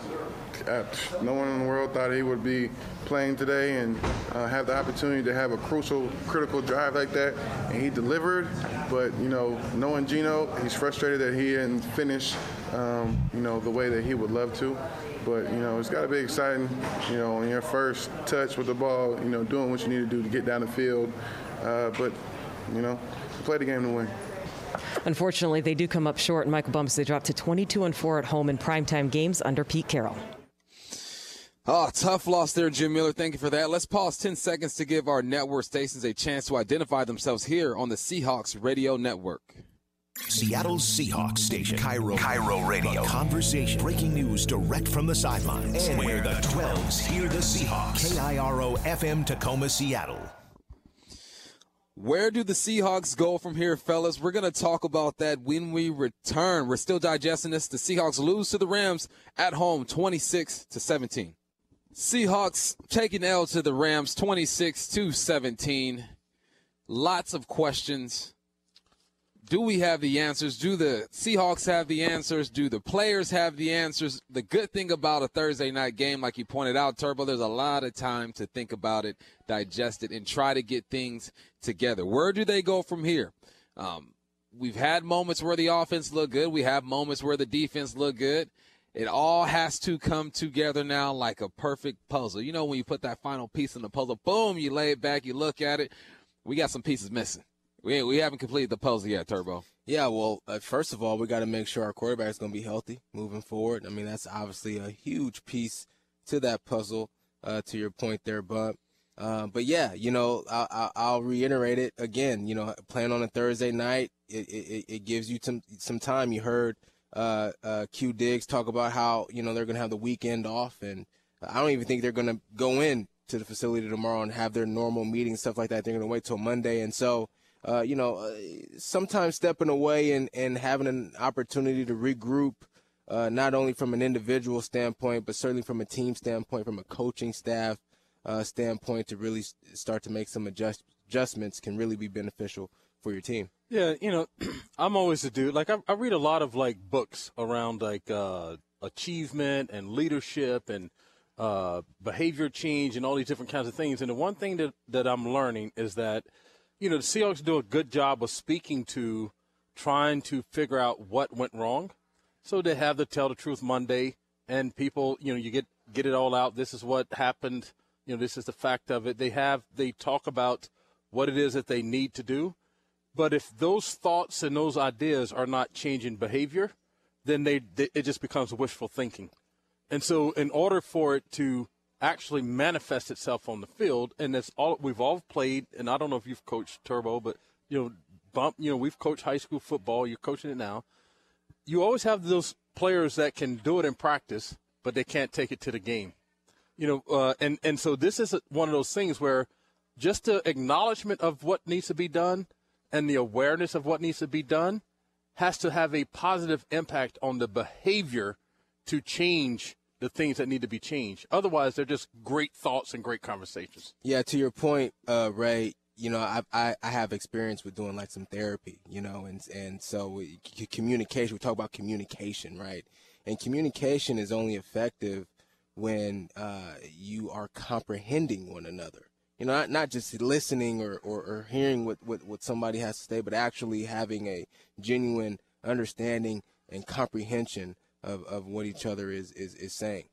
no one in the world thought he would be playing today and uh, have the opportunity to have a crucial, critical drive like that, and he delivered. But you know, knowing Geno, he's frustrated that he didn't finish, um, you know, the way that he would love to. But you know, it's got to be exciting. You know, on your first touch with the ball, you know, doing what you need to do to get down the field. Uh, but you know, play the game to win. Unfortunately, they do come up short. Michael Bumpus, they dropped to 22 and 4 at home in primetime games under Pete Carroll. Oh, tough loss there, Jen Mueller. Thank you for that. Let's pause 10 seconds to give our network stations a chance to identify themselves here on the Seahawks Radio Network. Seattle Seahawks station, KIRO, KIRO Radio. A conversation, breaking news direct from the sidelines, and where the 12s hear the Seahawks. KIRO FM Tacoma, Seattle. Where do the Seahawks go from here, fellas? We're going to talk about that when we return. We're still digesting this. The Seahawks lose to the Rams at home 26 to 17. Seahawks taking L to the Rams 26 to 17. Lots of questions. Do we have the answers? Do the Seahawks have the answers? Do the players have the answers? The good thing about a Thursday night game, like you pointed out, Turbo, there's a lot of time to think about it, digest it, and try to get things together. Where do they go from here? Um, we've had moments where the offense looked good. We have moments where the defense looked good. It all has to come together now like a perfect puzzle. You know, when you put that final piece in the puzzle, boom, you lay it back, you look at it. We got some pieces missing. We, we haven't completed the puzzle yet, Turbo. Yeah, well, uh, first of all, we got to make sure our quarterback is going to be healthy moving forward. I mean, that's obviously a huge piece to that puzzle. Uh, to your point there, but uh, but yeah, you know, I, will reiterate it again. You know, playing on a Thursday night, it, it, it gives you some some time. You heard uh, uh, Q Diggs talk about how you know they're going to have the weekend off, and I don't even think they're going to go in to the facility tomorrow and have their normal meetings stuff like that. They're going to wait till Monday, and so uh, you know, uh, sometimes stepping away and, and having an opportunity to regroup, uh, not only from an individual standpoint, but certainly from a team standpoint, from a coaching staff uh, standpoint, to really start to make some adjust, adjustments can really be beneficial for your team. Yeah, you know, I'm always a dude. Like I, I read a lot of like books around like uh, achievement and leadership and uh, behavior change and all these different kinds of things. And the one thing that that I'm learning is that – you know, the Seahawks do a good job of speaking to trying to figure out what went wrong. So they have the Tell the Truth Monday, and people, you know, you get get it all out. This is what happened. You know, this is the fact of it. They have they talk about what it is that they need to do. But if those thoughts and those ideas are not changing behavior, then they, they it just becomes wishful thinking. And so, in order for it to actually manifest itself on the field. And that's all we've all played. And I don't know if you've coached Turbo, but you know, bump. You know, we've coached high school football. You're coaching it now. You always have those players that can do it in practice, but they can't take it to the game. You know, uh, and and so this is one of those things where just the acknowledgement of what needs to be done and the awareness of what needs to be done has to have a positive impact on the behavior to change the things that need to be changed. Otherwise, they're just great thoughts and great conversations. Yeah, to your point, uh, Ray. You know, I, I, I have experience with doing like some therapy. You know, and and so communication. We talk about communication, right? And communication is only effective when uh, you are comprehending one another. You know, not, not just listening or, or, or hearing what, what, what somebody has to say, but actually having a genuine understanding and comprehension of, of what each other is, is, is saying.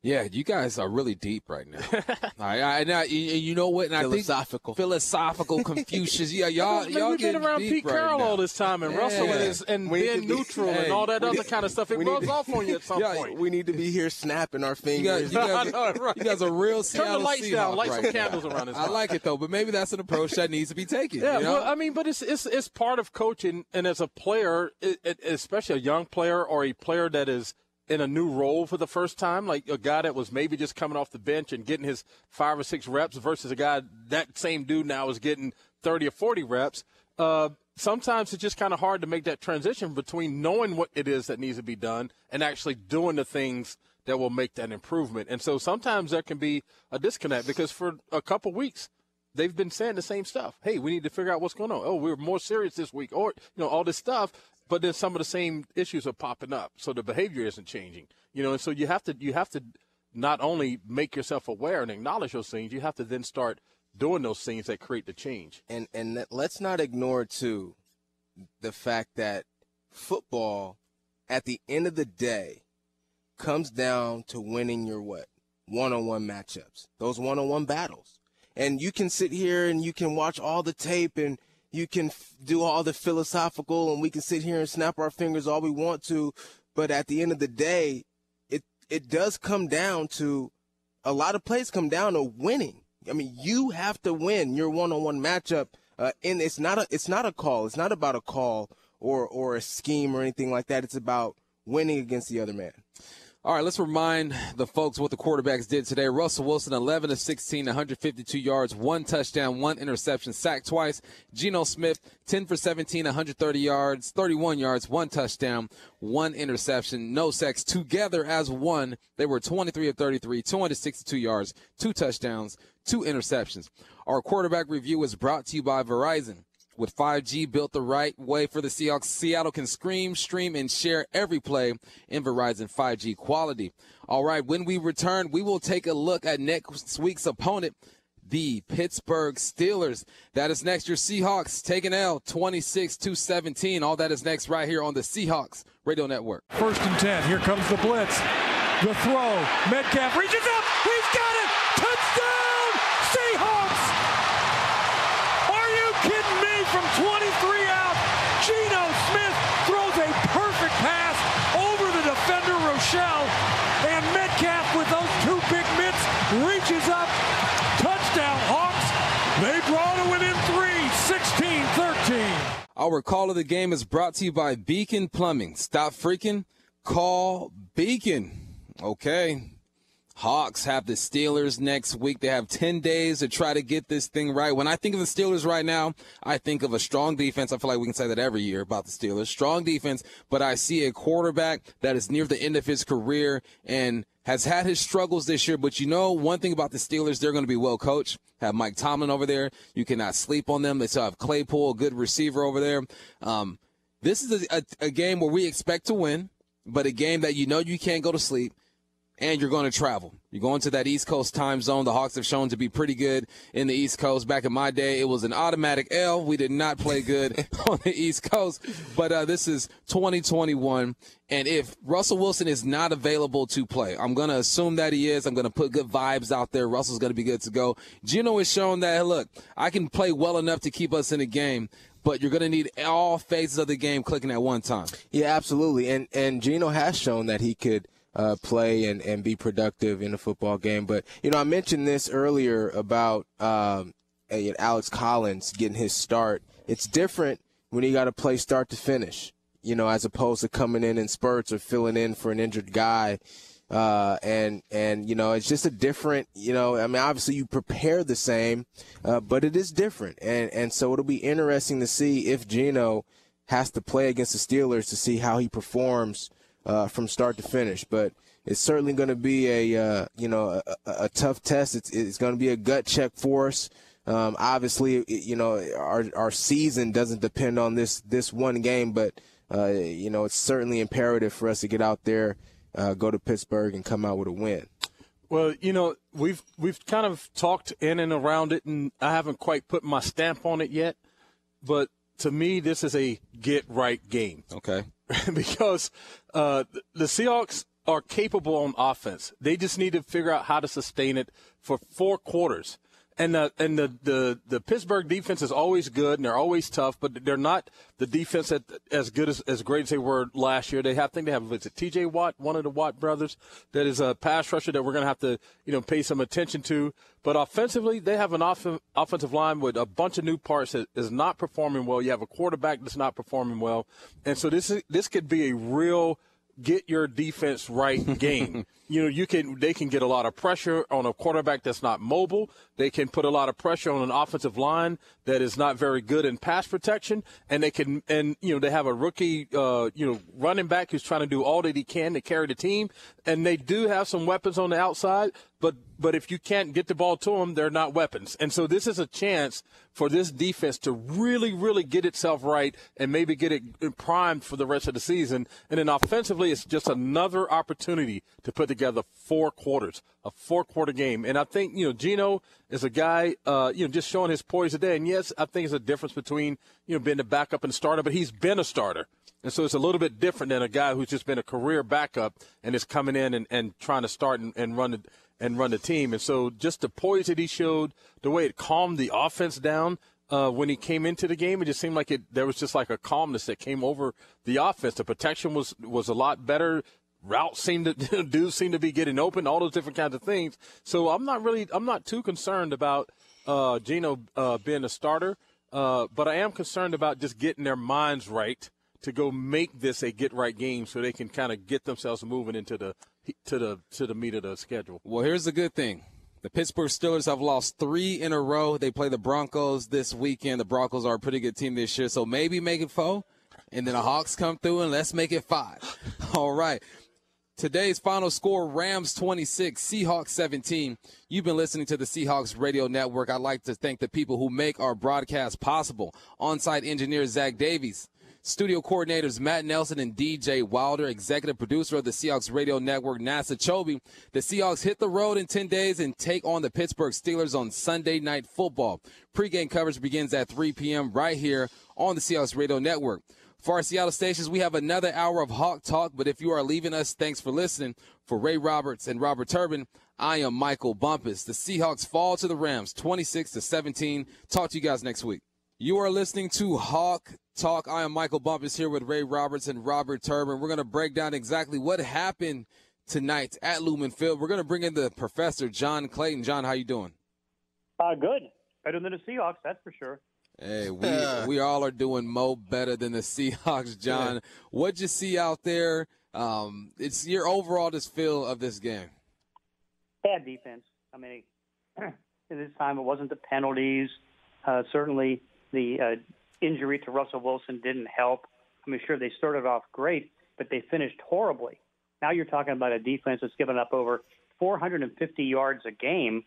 Yeah, you guys are really deep right now. I, I, now, you, you know what? And philosophical, I think philosophical, Confucius. Yeah, y'all, y'all We've been around Pete right Carroll now. all this time, and yeah. Russell is, and we being neutral and all that other kind of stuff. It rubs off on you at some yeah, point. We need to be here snapping our fingers. You guys, you guys, know, right. you guys are real Turn Seattle the lights Seahawks down, light right some now. candles around this. I like it though, but maybe that's an approach that needs to be taken. Yeah, you know? well, I mean, but it's it's it's part of coaching, and as a player, it, it, especially a young player or a player that is in a new role for the first time, like a guy that was maybe just coming off the bench and getting his five or six reps versus a guy that same dude now is getting 30 or 40 reps. Uh, sometimes it's just kind of hard to make that transition between knowing what it is that needs to be done and actually doing the things that will make that improvement. And so sometimes there can be a disconnect because for a couple weeks, they've been saying the same stuff. Hey, we need to figure out what's going on. Oh, we're more serious this week, or you know, all this stuff but then some of the same issues are popping up. So the behavior isn't changing. You know, and so you have to you have to not only make yourself aware and acknowledge those things, you have to then start doing those things that create the change. And and let's not ignore too the fact that football at the end of the day comes down to winning your what? One-on-one matchups. Those one-on-one battles. And you can sit here and you can watch all the tape and you can f- do all the philosophical and we can sit here and snap our fingers all we want to but at the end of the day it it does come down to a lot of plays come down to winning. I mean you have to win your one-on-one matchup uh, and it's not a it's not a call. It's not about a call or or a scheme or anything like that. It's about winning against the other man All right, let's remind the folks what the quarterbacks did today. Russell Wilson, 11 of 16, 152 yards, one touchdown, one interception, sacked twice. Geno Smith, 10 for 17, 130 yards, 31 yards, one touchdown, one interception, no sacks. Together as one, they were 23 of 33, 262 yards, two touchdowns, two interceptions. Our quarterback review is brought to you by Verizon. With 5G built the right way for the Seahawks, Seattle can scream, stream, and share every play in Verizon 5G quality. All right, when we return, we will take a look at next week's opponent, the Pittsburgh Steelers. That is next. Your Seahawks taking L 26 to 17. All that is next right here on the Seahawks Radio Network. First and 10. Here comes the blitz. The throw. Metcalf reaches up. He's got it. Touchdown! Seahawks! Are you kidding me? From 23 out, Geno Smith throws a perfect pass over the defender Rochell, and Metcalf with those two big mitts reaches up. Touchdown Hawks. They draw to within three, 16-13. Our call of the game is brought to you by Beacon Plumbing. Stop freaking. Call Beacon. Okay. Hawks have the Steelers next week. They have 10 days to try to get this thing right. When I think of the Steelers right now, I think of a strong defense. I feel like we can say that every year about the Steelers. Strong defense, but I see a quarterback that is near the end of his career and has had his struggles this year. But you know, one thing about the Steelers, they're going to be well coached. Have Mike Tomlin over there. You cannot sleep on them. They still have Claypool, a good receiver over there. Um, this is a, a, a game where we expect to win, but a game that you know you can't go to sleep and you're going to travel. You're going to that East Coast time zone. The Hawks have shown to be pretty good in the East Coast. Back in my day, it was an automatic L. We did not play good on the East Coast, but uh, this is 2021. And if Russell Wilson is not available to play, I'm going to assume that he is. I'm going to put good vibes out there. Russell's going to be good to go. Geno has shown that, look, I can play well enough to keep us in the game but you're going to need all phases of the game clicking at one time. Yeah, absolutely. And and Geno has shown that he could uh, play and, and be productive in a football game. But you know, I mentioned this earlier about um, Alex Collins getting his start. It's different when you got to play start to finish. You know, as opposed to coming in in spurts or filling in for an injured guy. Uh, and and you know it's just a different you know I mean obviously you prepare the same, uh, but it is different and and so it'll be interesting to see if Geno has to play against the Steelers to see how he performs uh, from start to finish. But it's certainly going to be a uh, you know a, a, tough test. It's it's going to be a gut check for us. Um, obviously, you know our our season doesn't depend on this this one game, but uh, you know it's certainly imperative for us to get out there uh, go to Pittsburgh and come out with a win. Well, you know, we've we've kind of talked in and around it, and I haven't quite put my stamp on it yet. But to me, this is a get right game. Okay. because uh, the Seahawks are capable on offense. They just need to figure out how to sustain it for four quarters and the and the, the the Pittsburgh defense is always good and they're always tough, but they're not the defense that as good as as great as they were last year. They have I think they have is it T.J. Watt, one of the Watt brothers, that is a pass rusher that we're going to have to you know pay some attention to. But offensively, they have an off- offensive line with a bunch of new parts that is not performing well. You have a quarterback that's not performing well, and so this is, this could be a real get your defense right game. you know, you can they can get a lot of pressure on a quarterback that's not mobile. They can put a lot of pressure on an offensive line that is not very good in pass protection, and they can and you know they have a rookie uh, you know running back who's trying to do all that he can to carry the team, and they do have some weapons on the outside, but but if you can't get the ball to them, they're not weapons. And so this is a chance for this defense to really, really get itself right and maybe get it primed for the rest of the season. And then offensively, it's just another opportunity to put together four quarters, a four quarter game. And I think, you know, Geno is a guy, uh, you know, just showing his poise today. And yes, I think it's a difference between, you know, being the backup and starter, but he's been a starter. And so it's a little bit different than a guy who's just been a career backup and is coming in and, and trying to start and, and run the, and run the team. And so just the poise that he showed, the way it calmed the offense down uh, when he came into the game, it just seemed like it there was just like a calmness that came over the offense. The protection was was a lot better. Routes seemed to dudes seem to be getting open, all those different kinds of things. So I'm not really I'm not too concerned about uh, Geno uh, being a starter, uh, but I am concerned about just getting their minds right to go make this a get right game so they can kind of get themselves moving into the to the to the meat of the schedule. Well, here's the good thing. The Pittsburgh Steelers have lost three in a row. They play the Broncos this weekend. The Broncos are a pretty good team this year, so maybe make it four, and then the Hawks come through and let's make it five. All right. Today's final score Rams 26, Seahawks 17. You've been listening to the Seahawks Radio Network. I'd like to thank the people who make our broadcast possible. On site engineer Zach Davies, Studio coordinators Matt Nelson and DJ Wilder, executive producer of the Seahawks radio network, Nasa Chobe. The Seahawks hit the road in 10 days and take on the Pittsburgh Steelers on Sunday Night Football. Pre-game coverage begins at 3 p.m. right here on the Seahawks radio network. For our Seattle stations, we have another hour of Hawk Talk, but if you are leaving us, thanks for listening. For Ray Roberts and Robert Turbin, I am Michael Bumpus. The Seahawks fall to the Rams 26 to 17. Talk to you guys next week. You are listening to Hawk Talk. I am Michael Bumpus here with Ray Roberts and Robert Turbin. We're going to break down exactly what happened tonight at Lumen Field. We're going to bring in the professor, John Clayton. John, how you doing? Uh, good. Better than the Seahawks, that's for sure. Hey, we we all are doing mo better than the Seahawks, John. What'd you see out there? Um, it's your overall just feel of this game. Bad defense. I mean, at this time it wasn't the penalties. Uh, certainly, the uh, injury to Russell Wilson didn't help. I mean, sure they started off great, but they finished horribly. Now you're talking about a defense that's given up over 450 yards a game,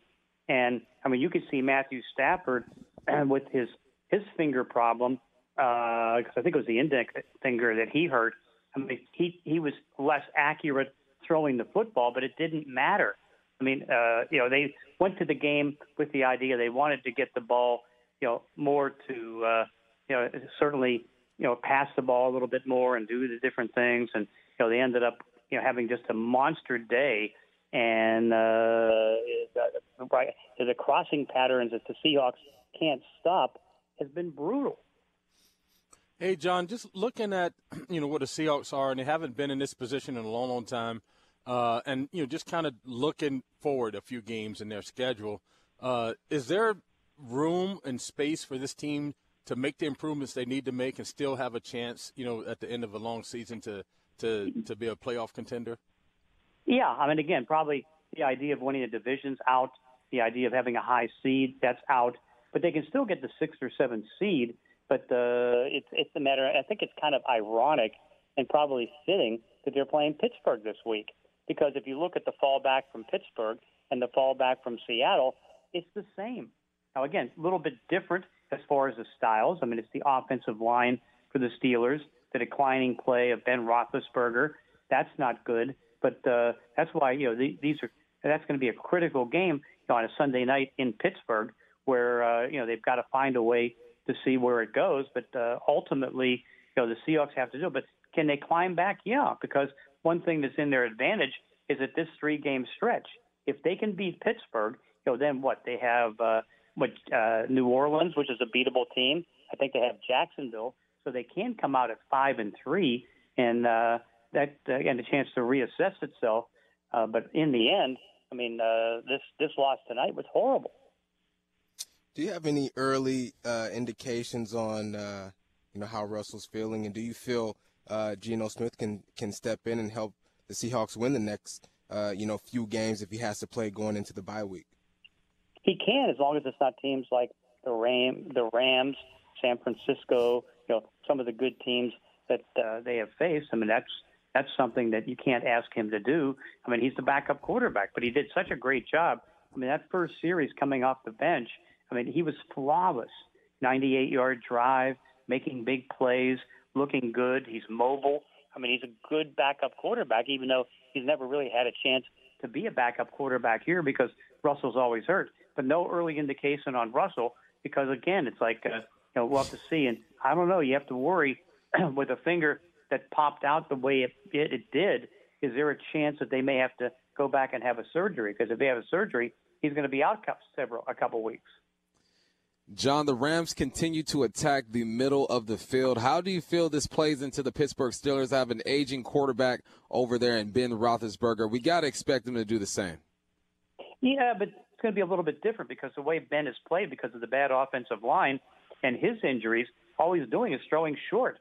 and I mean, you could see Matthew Stafford with his his finger problem because uh, I think it was the index finger that he hurt. I mean, he he was less accurate throwing the football, but it didn't matter. I mean, uh, you know, they went to the game with the idea they wanted to get the ball, you know, more to, uh, you know, certainly, you know, pass the ball a little bit more and do the different things, and you know, they ended up, you know, having just a monster day. And uh, right, the crossing patterns that the Seahawks can't stop has been brutal. Hey, John, just looking at you know what the Seahawks are, and they haven't been in this position in a long, long time, uh, and you know just kind of looking forward a few games in their schedule. Uh, is there room and space for this team to make the improvements they need to make and still have a chance, you know, at the end of a long season to to to be a playoff contender? Yeah, I mean, again, probably the idea of winning a division's out. The idea of having a high seed that's out but they can still get the sixth or seventh seed. But uh, it's it's a matter. I think it's kind of ironic and probably fitting that they're playing Pittsburgh this week because if you look at the fallback from Pittsburgh and the fallback from Seattle, it's the same. Now again, a little bit different as far as the styles. I mean, it's the offensive line for the Steelers, the declining play of Ben Roethlisberger. That's not good. But uh, that's why you know the, these are that's going to be a critical game you know, on a Sunday night in Pittsburgh where uh, you know they've got to find a way to see where it goes. But uh, ultimately, you know the Seahawks have to do it. But can they climb back? Yeah, because one thing that's in their advantage is that this three-game stretch. If they can beat Pittsburgh, you know, then what they have uh, what uh, New Orleans, which is a beatable team. I think they have Jacksonville, so they can come out at five and three, and uh, that uh, a chance to reassess itself. Uh, but in the end, I mean, uh, this this loss tonight was horrible. Do you have any early uh, indications on uh, you know how Russell's feeling, and do you feel uh, Geno Smith can can step in and help the Seahawks win the next uh, you know few games if he has to play going into the bye week? He can, as long as it's not teams like the Ram, the Rams, San Francisco. You know, some of the good teams that uh, they have faced. I mean, that's that's something that you can't ask him to do. I mean, he's the backup quarterback, but he did such a great job. I mean, that first series coming off the bench I mean, he was flawless. 98 yard drive, making big plays, looking good. He's mobile. I mean, he's a good backup quarterback, even though he's never really had a chance to be a backup quarterback here because Russell's always hurt. But no early indication on Russell because, again, it's like, uh, you know, we'll have to see. And I don't know, you have to worry with a finger that popped out the way it, it, it did. Is there a chance that they may have to go back and have a surgery? Because if they have a surgery, he's going to be out several a couple weeks. John, the Rams continue to attack the middle of the field. How do you feel this plays into the Pittsburgh Steelers? Have an aging quarterback over there in Ben Roethlisberger. We got to expect them to do the same. Yeah, but going to be a little bit different because the way Ben has played, because of the bad offensive line and his injuries, all he's doing is throwing short.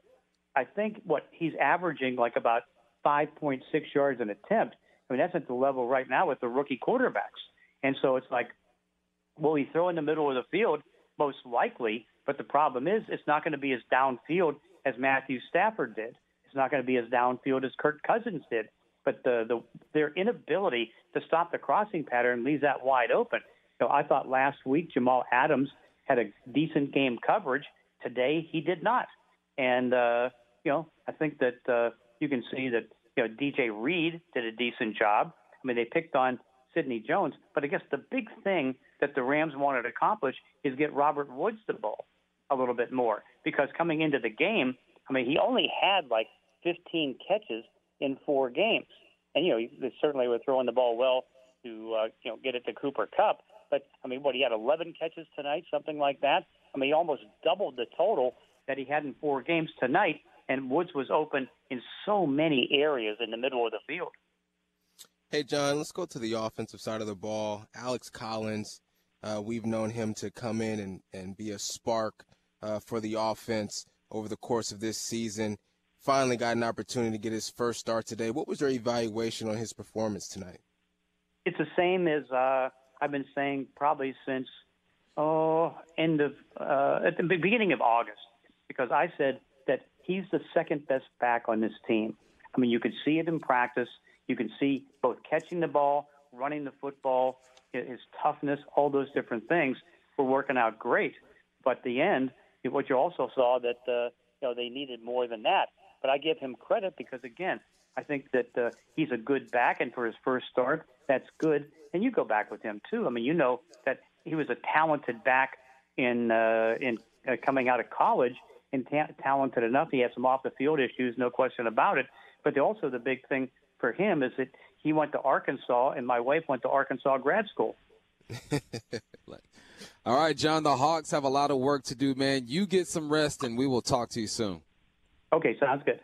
I think what he's averaging like about 5.6 yards an attempt. I mean, that's at the level right now with the rookie quarterbacks. And so it's like, will he throw in the middle of the field? most likely. But the problem is, it's not going to be as downfield as Matthew Stafford did. It's not going to be as downfield as Kirk Cousins did. But the, the their inability to stop the crossing pattern leaves that wide open. So I thought last week Jamal Adams had a decent game coverage. Today he did not. And uh, you know, I think that uh, you can see that you know DJ Reed did a decent job. I mean, they picked on Sidney Jones, but I guess the big thing that the Rams wanted to accomplish is get Robert Woods the ball a little bit more because coming into the game, I mean, he only had like 15 catches in four games, and you know, they certainly were throwing the ball well to uh, you know get it to Cooper Kupp. But I mean, what he had 11 catches tonight, something like that. I mean, he almost doubled the total that he had in four games tonight, and Woods was open in so many areas in the middle of the field. Hey, John, let's go to the offensive side of the ball. Alex Collins, uh, we've known him to come in and, and be a spark uh, for the offense over the course of this season. Finally got an opportunity to get his first start today. What was your evaluation on his performance tonight? It's the same as uh, I've been saying probably since oh end of uh, at the beginning of August, because I said that he's the second best back on this team. I mean, you could see it in practice. You can see both catching the ball, running the football, his toughness, all those different things were working out great. But the end, what you also saw that uh, you know they needed more than that. But I give him credit because again, I think that uh, he's a good back, and for his first start, that's good. And you go back with him too. I mean, you know that he was a talented back in uh, in uh, coming out of college, and ta- talented enough. He had some off the field issues, no question about it. But the, also the big thing for him is that he went to Arkansas, and my wife went to Arkansas grad school. All right, John, the Hawks have a lot of work to do, man. You get some rest, and we will talk to you soon. Okay, sounds good.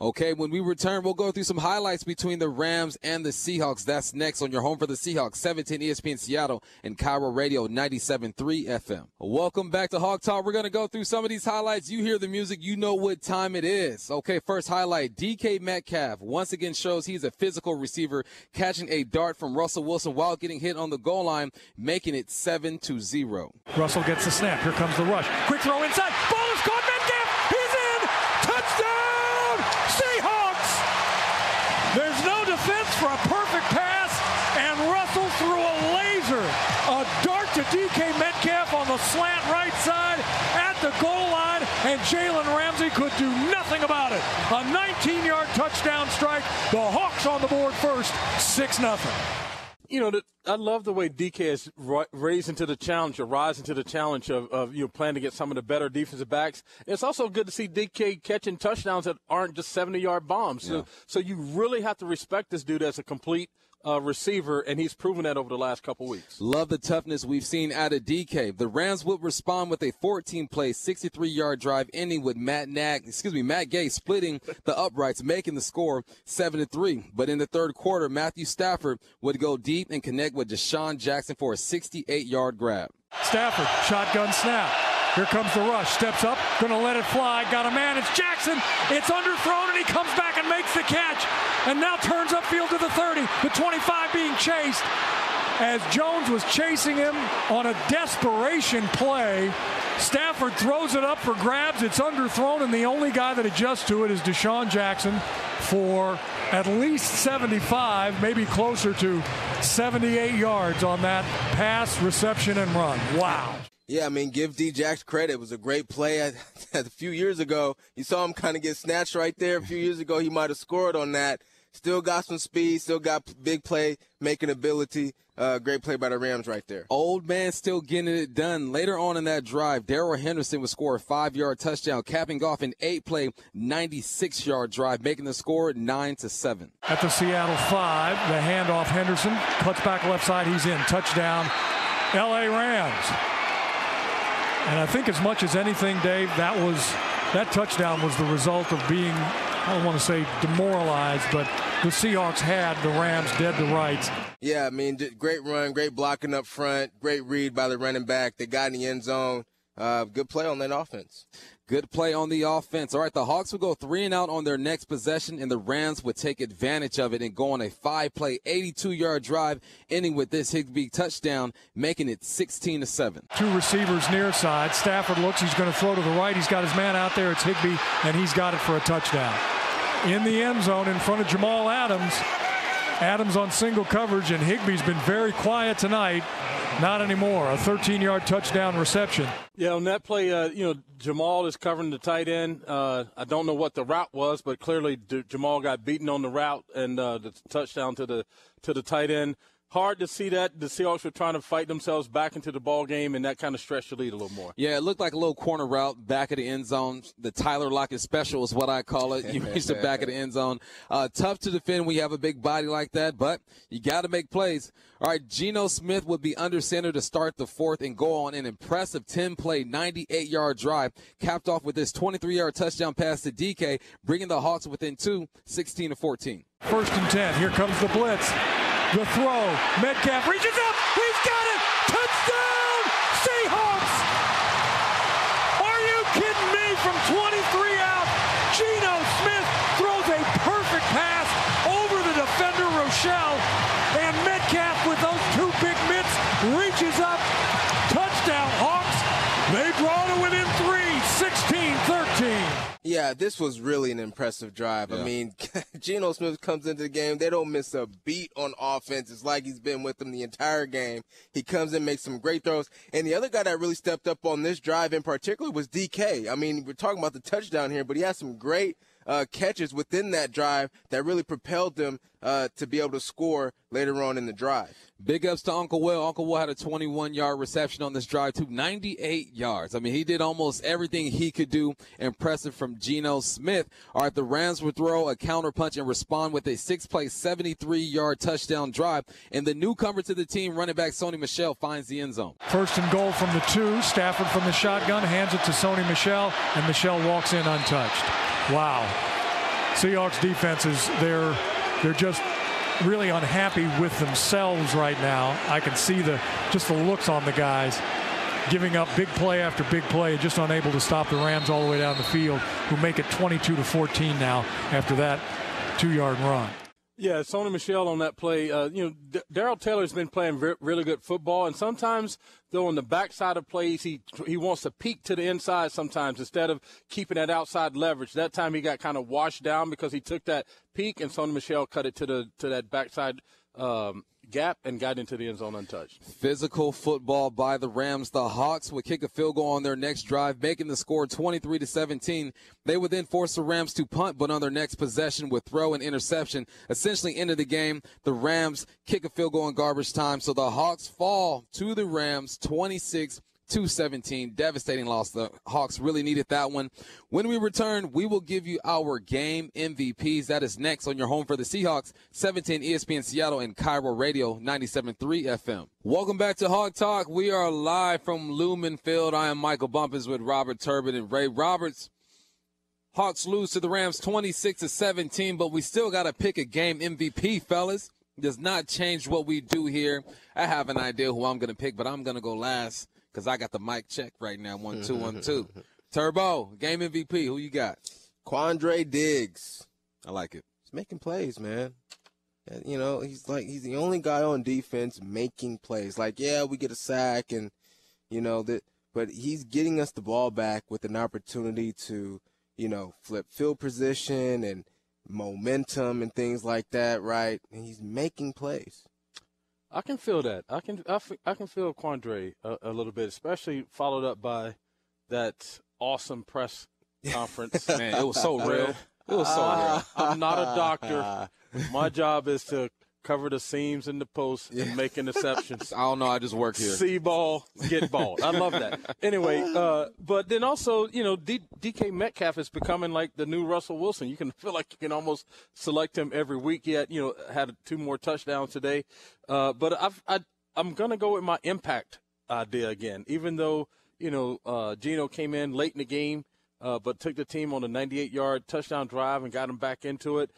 Okay, when we return, we'll go through some highlights between the Rams and the Seahawks. That's next on your home for the Seahawks, 17 ESPN Seattle and KIRO Radio 97.3 FM. Welcome back to Hawk Talk. We're going to go through some of these highlights. You hear the music, you know what time it is. Okay, first highlight DK Metcalf once again shows he's a physical receiver, catching a dart from Russell Wilson while getting hit on the goal line, making it 7 to 0. Russell gets the snap. Here comes the rush. Quick throw inside. Ball is caught. Metcalf. He's in. Touchdown. Seahawks. There's no defense for a perfect pass, and Russell threw a laser, a dart to DK Metcalf on the slant right side at the goal line, and Jalen Ramsey could do nothing about it. A 19-yard touchdown strike. The Hawks on the board first, six nothing. You know, the, I love the way DK is ri- raising to the challenge or rising to the challenge of, of you know playing to get some of the better defensive backs. It's also good to see DK catching touchdowns that aren't just 70 yard bombs. So, Yeah. so you really have to respect this dude as a complete uh, receiver, and he's proven that over the last couple weeks. Love the toughness we've seen out of DK. The Rams would respond with a 14-play, 63-yard drive, ending with Matt Nag, excuse me, Matt Gay splitting the uprights, making the score seven to three. But in the third quarter, Matthew Stafford would go deep and connect with DeSean Jackson for a 68-yard grab. Stafford, shotgun snap. Here comes the rush. Steps up, gonna let it fly. Got a man. It's Jackson. It's underthrown, and he comes back and makes the catch. And now turns upfield to the 30. The 25 being chased. As Jones was chasing him on a desperation play, Stafford throws it up for grabs. It's underthrown, and the only guy that adjusts to it is DeSean Jackson for at least 75, maybe closer to 78 yards on that pass, reception, and run. Wow. Yeah, I mean, give D Jax credit. It was a great play. a few years ago, you saw him kind of get snatched right there. A few years ago, he might have scored on that. Still got some speed, still got big play making ability. Uh, great play by the Rams right there. Old man still getting it done. Later on in that drive, Darrell Henderson would score a five-yard touchdown, capping off an eight-play, 96-yard drive, making the score nine to seven. At the Seattle five, the handoff Henderson cuts back left side. He's in touchdown. L.A. Rams. And I think as much as anything, Dave, that was that touchdown was the result of being I don't want to say demoralized, but the Seahawks had the Rams dead to rights. Yeah, I mean, great run, great blocking up front, great read by the running back. They got in the end zone. Uh, good play on that offense. Good play on the offense. All right, the Hawks will go three and out on their next possession, and the Rams would take advantage of it and go on a five-play, 82-yard drive, ending with this Higbee touchdown, making it 16 to seven. Two receivers near side. Stafford looks. He's going to throw to the right. He's got his man out there. It's Higbee, and he's got it for a touchdown. In the end zone in front of Jamal Adams. Adams on single coverage, and Higbee's been very quiet tonight. Not anymore. A 13-yard touchdown reception. Yeah, on that play, uh, you know, Jamal is covering the tight end. Uh, I don't know what the route was, but clearly D- Jamal got beaten on the route and uh, the touchdown to the to the tight end hard to see that the Seahawks were trying to fight themselves back into the ball game, and that kind of stretched the lead a little more. Yeah, it looked like a little corner route back of the end zone. The Tyler Lockett special is what I call it. You reach the back of the end zone. Uh, tough to defend when you have a big body like that, but you got to make plays. All right, Geno Smith would be under center to start the fourth and go on an impressive 10 play, 98 yard drive, capped off with this 23 yard touchdown pass to DK, bringing the Hawks within two, 16 to 14. First and 10. Here comes the blitz. The throw. Metcalf reaches up. He's got it. Touchdown, Seahawks. Are you kidding me? From 23 out, Geno Smith throws a perfect pass over the defender, Rochell. And Metcalf, with those two big mitts, reaches up. Touchdown, Hawks. They draw to within three, 16 13. Yeah, this was really an impressive drive. Yeah. I mean, Geno Smith comes into the game. They don't miss a beat on offense. It's like he's been with them the entire game. He comes in, makes some great throws. And the other guy that really stepped up on this drive in particular was DK. I mean, we're talking about the touchdown here, but he has some great – uh, catches within that drive that really propelled them uh, to be able to score later on in the drive. Big ups to Uncle Will. Uncle Will had a 21 yard reception on this drive, to 98 yards. I mean, he did almost everything he could do. Impressive from Geno Smith. All right, the Rams would throw a counter punch and respond with a six play, 73 yard touchdown drive. And the newcomer to the team, running back Sony Michel, finds the end zone. First and goal from the two. Stafford from the shotgun hands it to Sony Michel, and Michel walks in untouched. Wow. Seahawks defenses, they're they're just really unhappy with themselves right now. I can see the just the looks on the guys giving up big play after big play, and just unable to stop the Rams all the way down the field, who make it 22 to 14 now after that two-yard run. Yeah, Sony Michel on that play. Uh, you know, D- Darrell Taylor's been playing re- really good football, and sometimes, though, on the backside of plays, he he wants to peek to the inside sometimes instead of keeping that outside leverage. That time he got kind of washed down because he took that peek, and Sony Michel cut it to the to that backside um, gap and got into the end zone untouched. Physical football by the Rams. The Hawks would kick a field goal on their next drive, making the score 23 to 17. They would then force the Rams to punt, but on their next possession would throw an interception. Essentially, end of the game. The Rams kick a field goal in garbage time, so the Hawks fall to the Rams 26- 217. Devastating loss. The Hawks really needed that one. When we return, we will give you our game MVPs. That is next on your home for the Seahawks, 17 ESPN Seattle and KIRO Radio 97.3 FM. Welcome back to Hawk Talk. We are live from Lumen Field. I am Michael Bumpus with Robert Turbin and Ray Roberts. Hawks lose to the Rams 26 to 17, but we still got to pick a game MVP, fellas. Does not change what we do here. I have an idea who I'm going to pick, but I'm going to go last because I got the mic check right now. One, two, one, two. Turbo, game MVP. Who you got? Quandre Diggs. I like it. He's making plays, man. And, You know, he's like he's the only guy on defense making plays. Like, yeah, we get a sack and you know that, but he's getting us the ball back with an opportunity to, you know, flip field position and momentum and things like that, right? And he's making plays. I can feel that. I can I, I can feel Quandre a, a, little bit, especially followed up by that awesome press conference. Man, it was so real. It was so uh, real. I'm not a doctor. My job is to cover the seams in the post yeah. and make interceptions. I don't know. I just work here. See ball, get ball. I love that. Anyway, uh, but then also, you know, D- DK Metcalf is becoming like the new Russell Wilson. You can feel like you can almost select him every week. Yet, you know, had two more touchdowns today. Uh, but I've, I, I'm going to go with my impact idea again, even though, you know, uh, Geno came in late in the game. Uh, but took the team on a 98 yard touchdown drive and got him back into it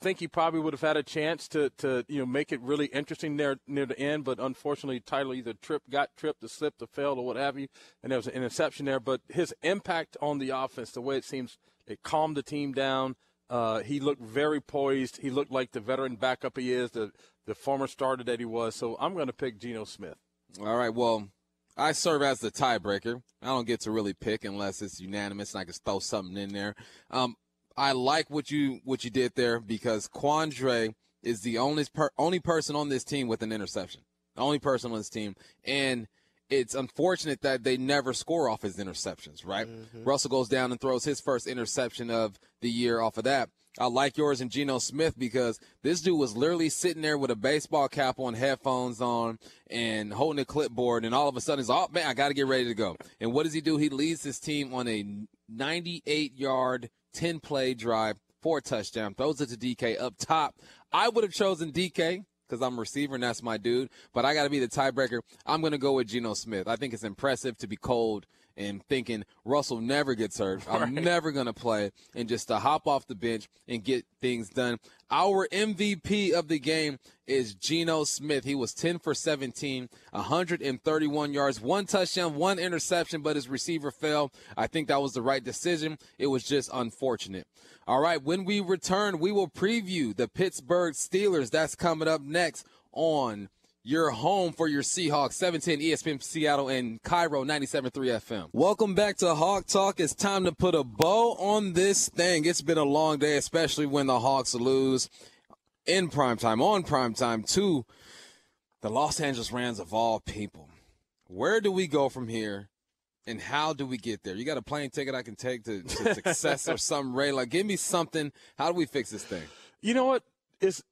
think he probably would have had a chance to, to you know make it really interesting there near the end, but unfortunately Tyler either tripped, got tripped, or slipped, or failed, or what have you, and there was an interception there. But his impact on the offense, the way it seems, it calmed the team down. Uh, he looked very poised. He looked like the veteran backup he is, the the former starter that he was. So I'm going to pick Geno Smith. All right. Well, I serve as the tiebreaker. I don't get to really pick unless it's unanimous and I can throw something in there. Um, I like what you what you did there because Quandre is the only per- only person on this team with an interception. The only person on this team, and it's unfortunate that they never score off his interceptions. Right? Mm-hmm. Russell goes down and throws his first interception of the year off of that. I like yours and Geno Smith because this dude was literally sitting there with a baseball cap on, headphones on, and holding a clipboard, and all of a sudden he's, oh man, I got to get ready to go. And what does he do? He leads his team on a 98 yard, 10 play drive four touchdown, throws it to DK up top. I would have chosen DK because I'm a receiver and that's my dude, but I got to be the tiebreaker. I'm going to go with Geno Smith. I think it's impressive to be cold and thinking Russell never gets hurt. I'm never going to play and just to hop off the bench and get things done. Our MVP of the game is Geno Smith. He was 10 for 17, 131 yards, one touchdown, one interception, but his receiver fell. I think that was the right decision. It was just unfortunate. All right, when we return, we will preview the Pittsburgh Steelers. That's coming up next on your home for your Seahawks, 710 ESPN Seattle and KIRO 97.3 FM. Welcome back to Hawk Talk. It's time to put a bow on this thing. It's been a long day, especially when the Hawks lose in prime time, on prime time to the Los Angeles Rams of all people. Where do we go from here? And how do we get there? You got a plane ticket I can take to, to success or something, Ray? Like, give me something. How do we fix this thing? You know what? It's it,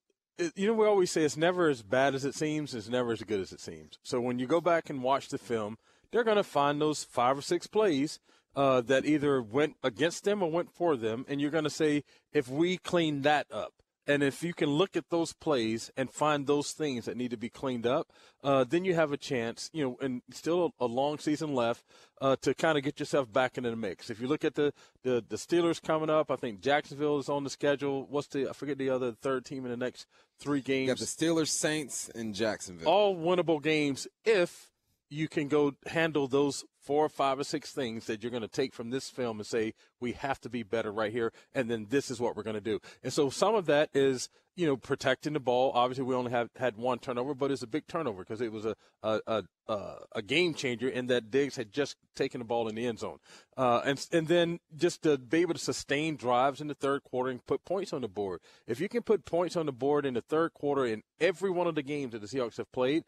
you know we always say it's never as bad as it seems. It's never as good as it seems. So when you go back and watch the film, they're going to find those five or six plays uh, that either went against them or went for them, and you're going to say if we clean that up. And if you can look at those plays and find those things that need to be cleaned up, uh, then you have a chance, you know, and still a, a long season left uh, to kind of get yourself back into the mix. If you look at the, the the Steelers coming up, I think Jacksonville is on the schedule. What's the I forget the other third team in the next three games? You got the Steelers, Saints, and Jacksonville. all winnable games if you can go handle those four, or five, or six things that you're going to take from this film and say we have to be better right here, and then this is what we're going to do. And so some of that is you know protecting the ball. Obviously, we only have had one turnover, but it's a big turnover because it was a a, a a game changer in that Diggs had just taken the ball in the end zone, uh, and and then just to be able to sustain drives in the third quarter and put points on the board. If you can put points on the board in the third quarter in every one of the games that the Seahawks have played,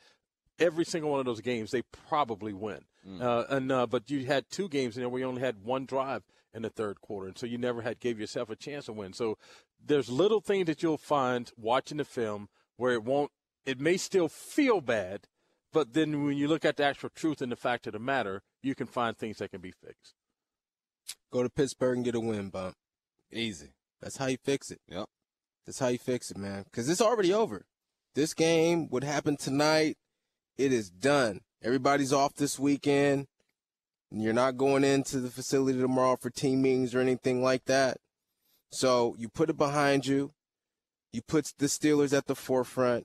every single one of those games they probably win. Uh, and uh, but you had two games in there where you only had one drive in the third quarter, and so you never had gave yourself a chance to win. So there's little things that you'll find watching the film where it won't. It may still feel bad, but then when you look at the actual truth and the fact of the matter, you can find things that can be fixed. Go to Pittsburgh and get a win, bump. Easy. That's how you fix it. Yep. That's how you fix it, man. Because it's already over. This game would happen tonight. It is done. Everybody's off this weekend. You're not going into the facility tomorrow for team meetings or anything like that. So you put it behind you. You put the Steelers at the forefront,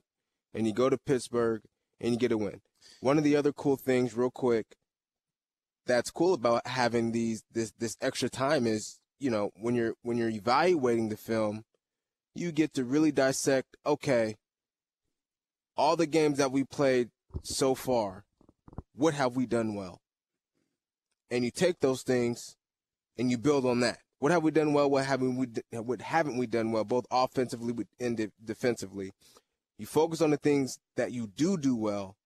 and you go to Pittsburgh and you get a win. One of the other cool things, real quick, that's cool about having these this this extra time is you know when you're when you're evaluating the film you get to really dissect okay all the games that we played so far what have we done well? And you take those things and you build on that. What have we done well? What haven't we what haven't we done well? Both offensively and de- defensively. You focus on the things that you do do well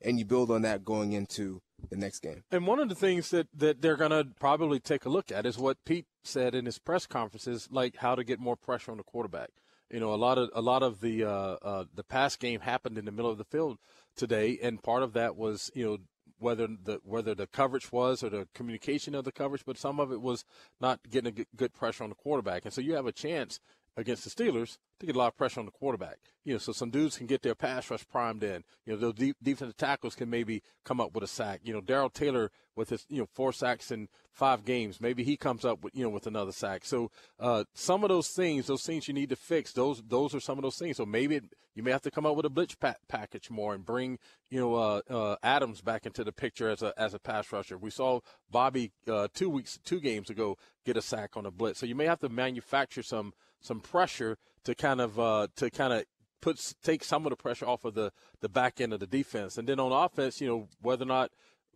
and you build on that going into the next game. And one of the things that, that they're going to probably take a look at is what Pete said in his press conferences, like how to get more pressure on the quarterback. You know, a lot of a lot of the uh, uh, the pass game happened in the middle of the field today, and part of that was you know whether the whether the coverage was or the communication of the coverage, but some of it was not getting a good, pressure on the quarterback, and so you have a chance against the Steelers to get a lot of pressure on the quarterback. You know, so some dudes can get their pass rush primed in. You know, those deep, defensive tackles can maybe come up with a sack. You know, Darrell Taylor with his you know four sacks in five games, maybe he comes up with you know with another sack. So uh, some of those things, those things you need to fix, those those are some of those things. So maybe it, you may have to come up with a blitz pa- package more and bring you know uh, uh, Adams back into the picture as a as a pass rusher. We saw Bobby uh, two weeks two games ago get a sack on a blitz. So you may have to manufacture some some pressure to kind of uh, to kind of put take some of the pressure off of the the back end of the defense, and then on offense, you know whether or not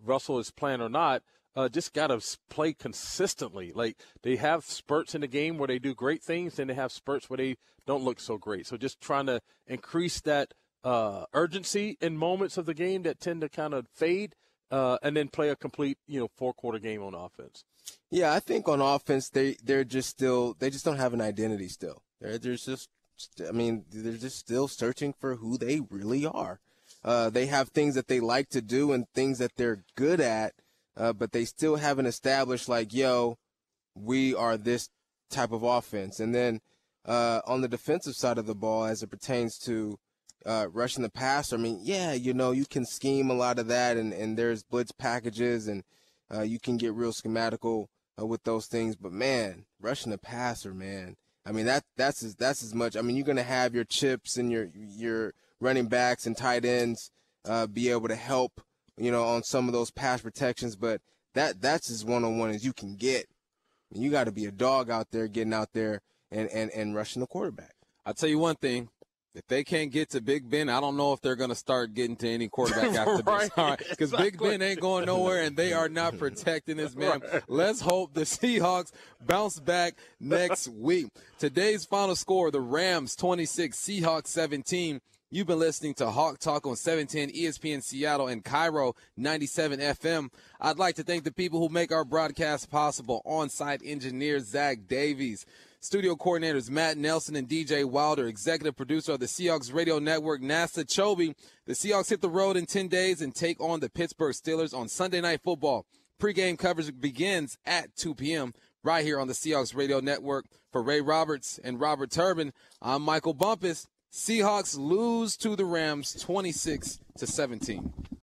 Russell is playing or not, uh, just got to play consistently. Like they have spurts in the game where they do great things, and they have spurts where they don't look so great. So just trying to increase that uh, urgency in moments of the game that tend to kind of fade, uh, and then play a complete you know four quarter game on offense. Yeah, I think on offense they they're just still they just don't have an identity still. They're, they're just I mean they're just still searching for who they really are. Uh, they have things that they like to do and things that they're good at uh, but they still haven't established like, yo, we are this type of offense. And then uh, on the defensive side of the ball, as it pertains to uh, rushing the passer, I mean, yeah, you know, you can scheme a lot of that, and, and there's blitz packages, and uh, you can get real schematical uh, with those things. But man, rushing the passer, man, I mean that that's as, that's as much. I mean, you're gonna have your chips and your your running backs and tight ends uh, be able to help you know, on some of those pass protections, but that that's as one on one as you can get. And you got to be a dog out there, getting out there and, and, and rushing the quarterback. I'll tell you one thing. If they can't get to Big Ben, I don't know if they're going to start getting to any quarterback after right. this. Because exactly. Big Ben ain't going nowhere, and they are not protecting this man. Right. Let's hope the Seahawks bounce back next week. Today's final score: the Rams 26, Seahawks 17. You've been listening to Hawk Talk on 710 ESPN Seattle and KIRO 97 FM. I'd like to thank the people who make our broadcast possible. On-site engineer Zach Davies, studio coordinators Matt Nelson and DJ Wilder, executive producer of the Seahawks Radio Network NASA Chobe. The Seahawks hit the road in 10 days and take on the Pittsburgh Steelers on Sunday Night Football. Pre-game coverage begins at 2 p.m. right here on the Seahawks Radio Network. For Ray Roberts and Robert Turbin, I'm Michael Bumpus. Seahawks lose to the Rams 26 to 17.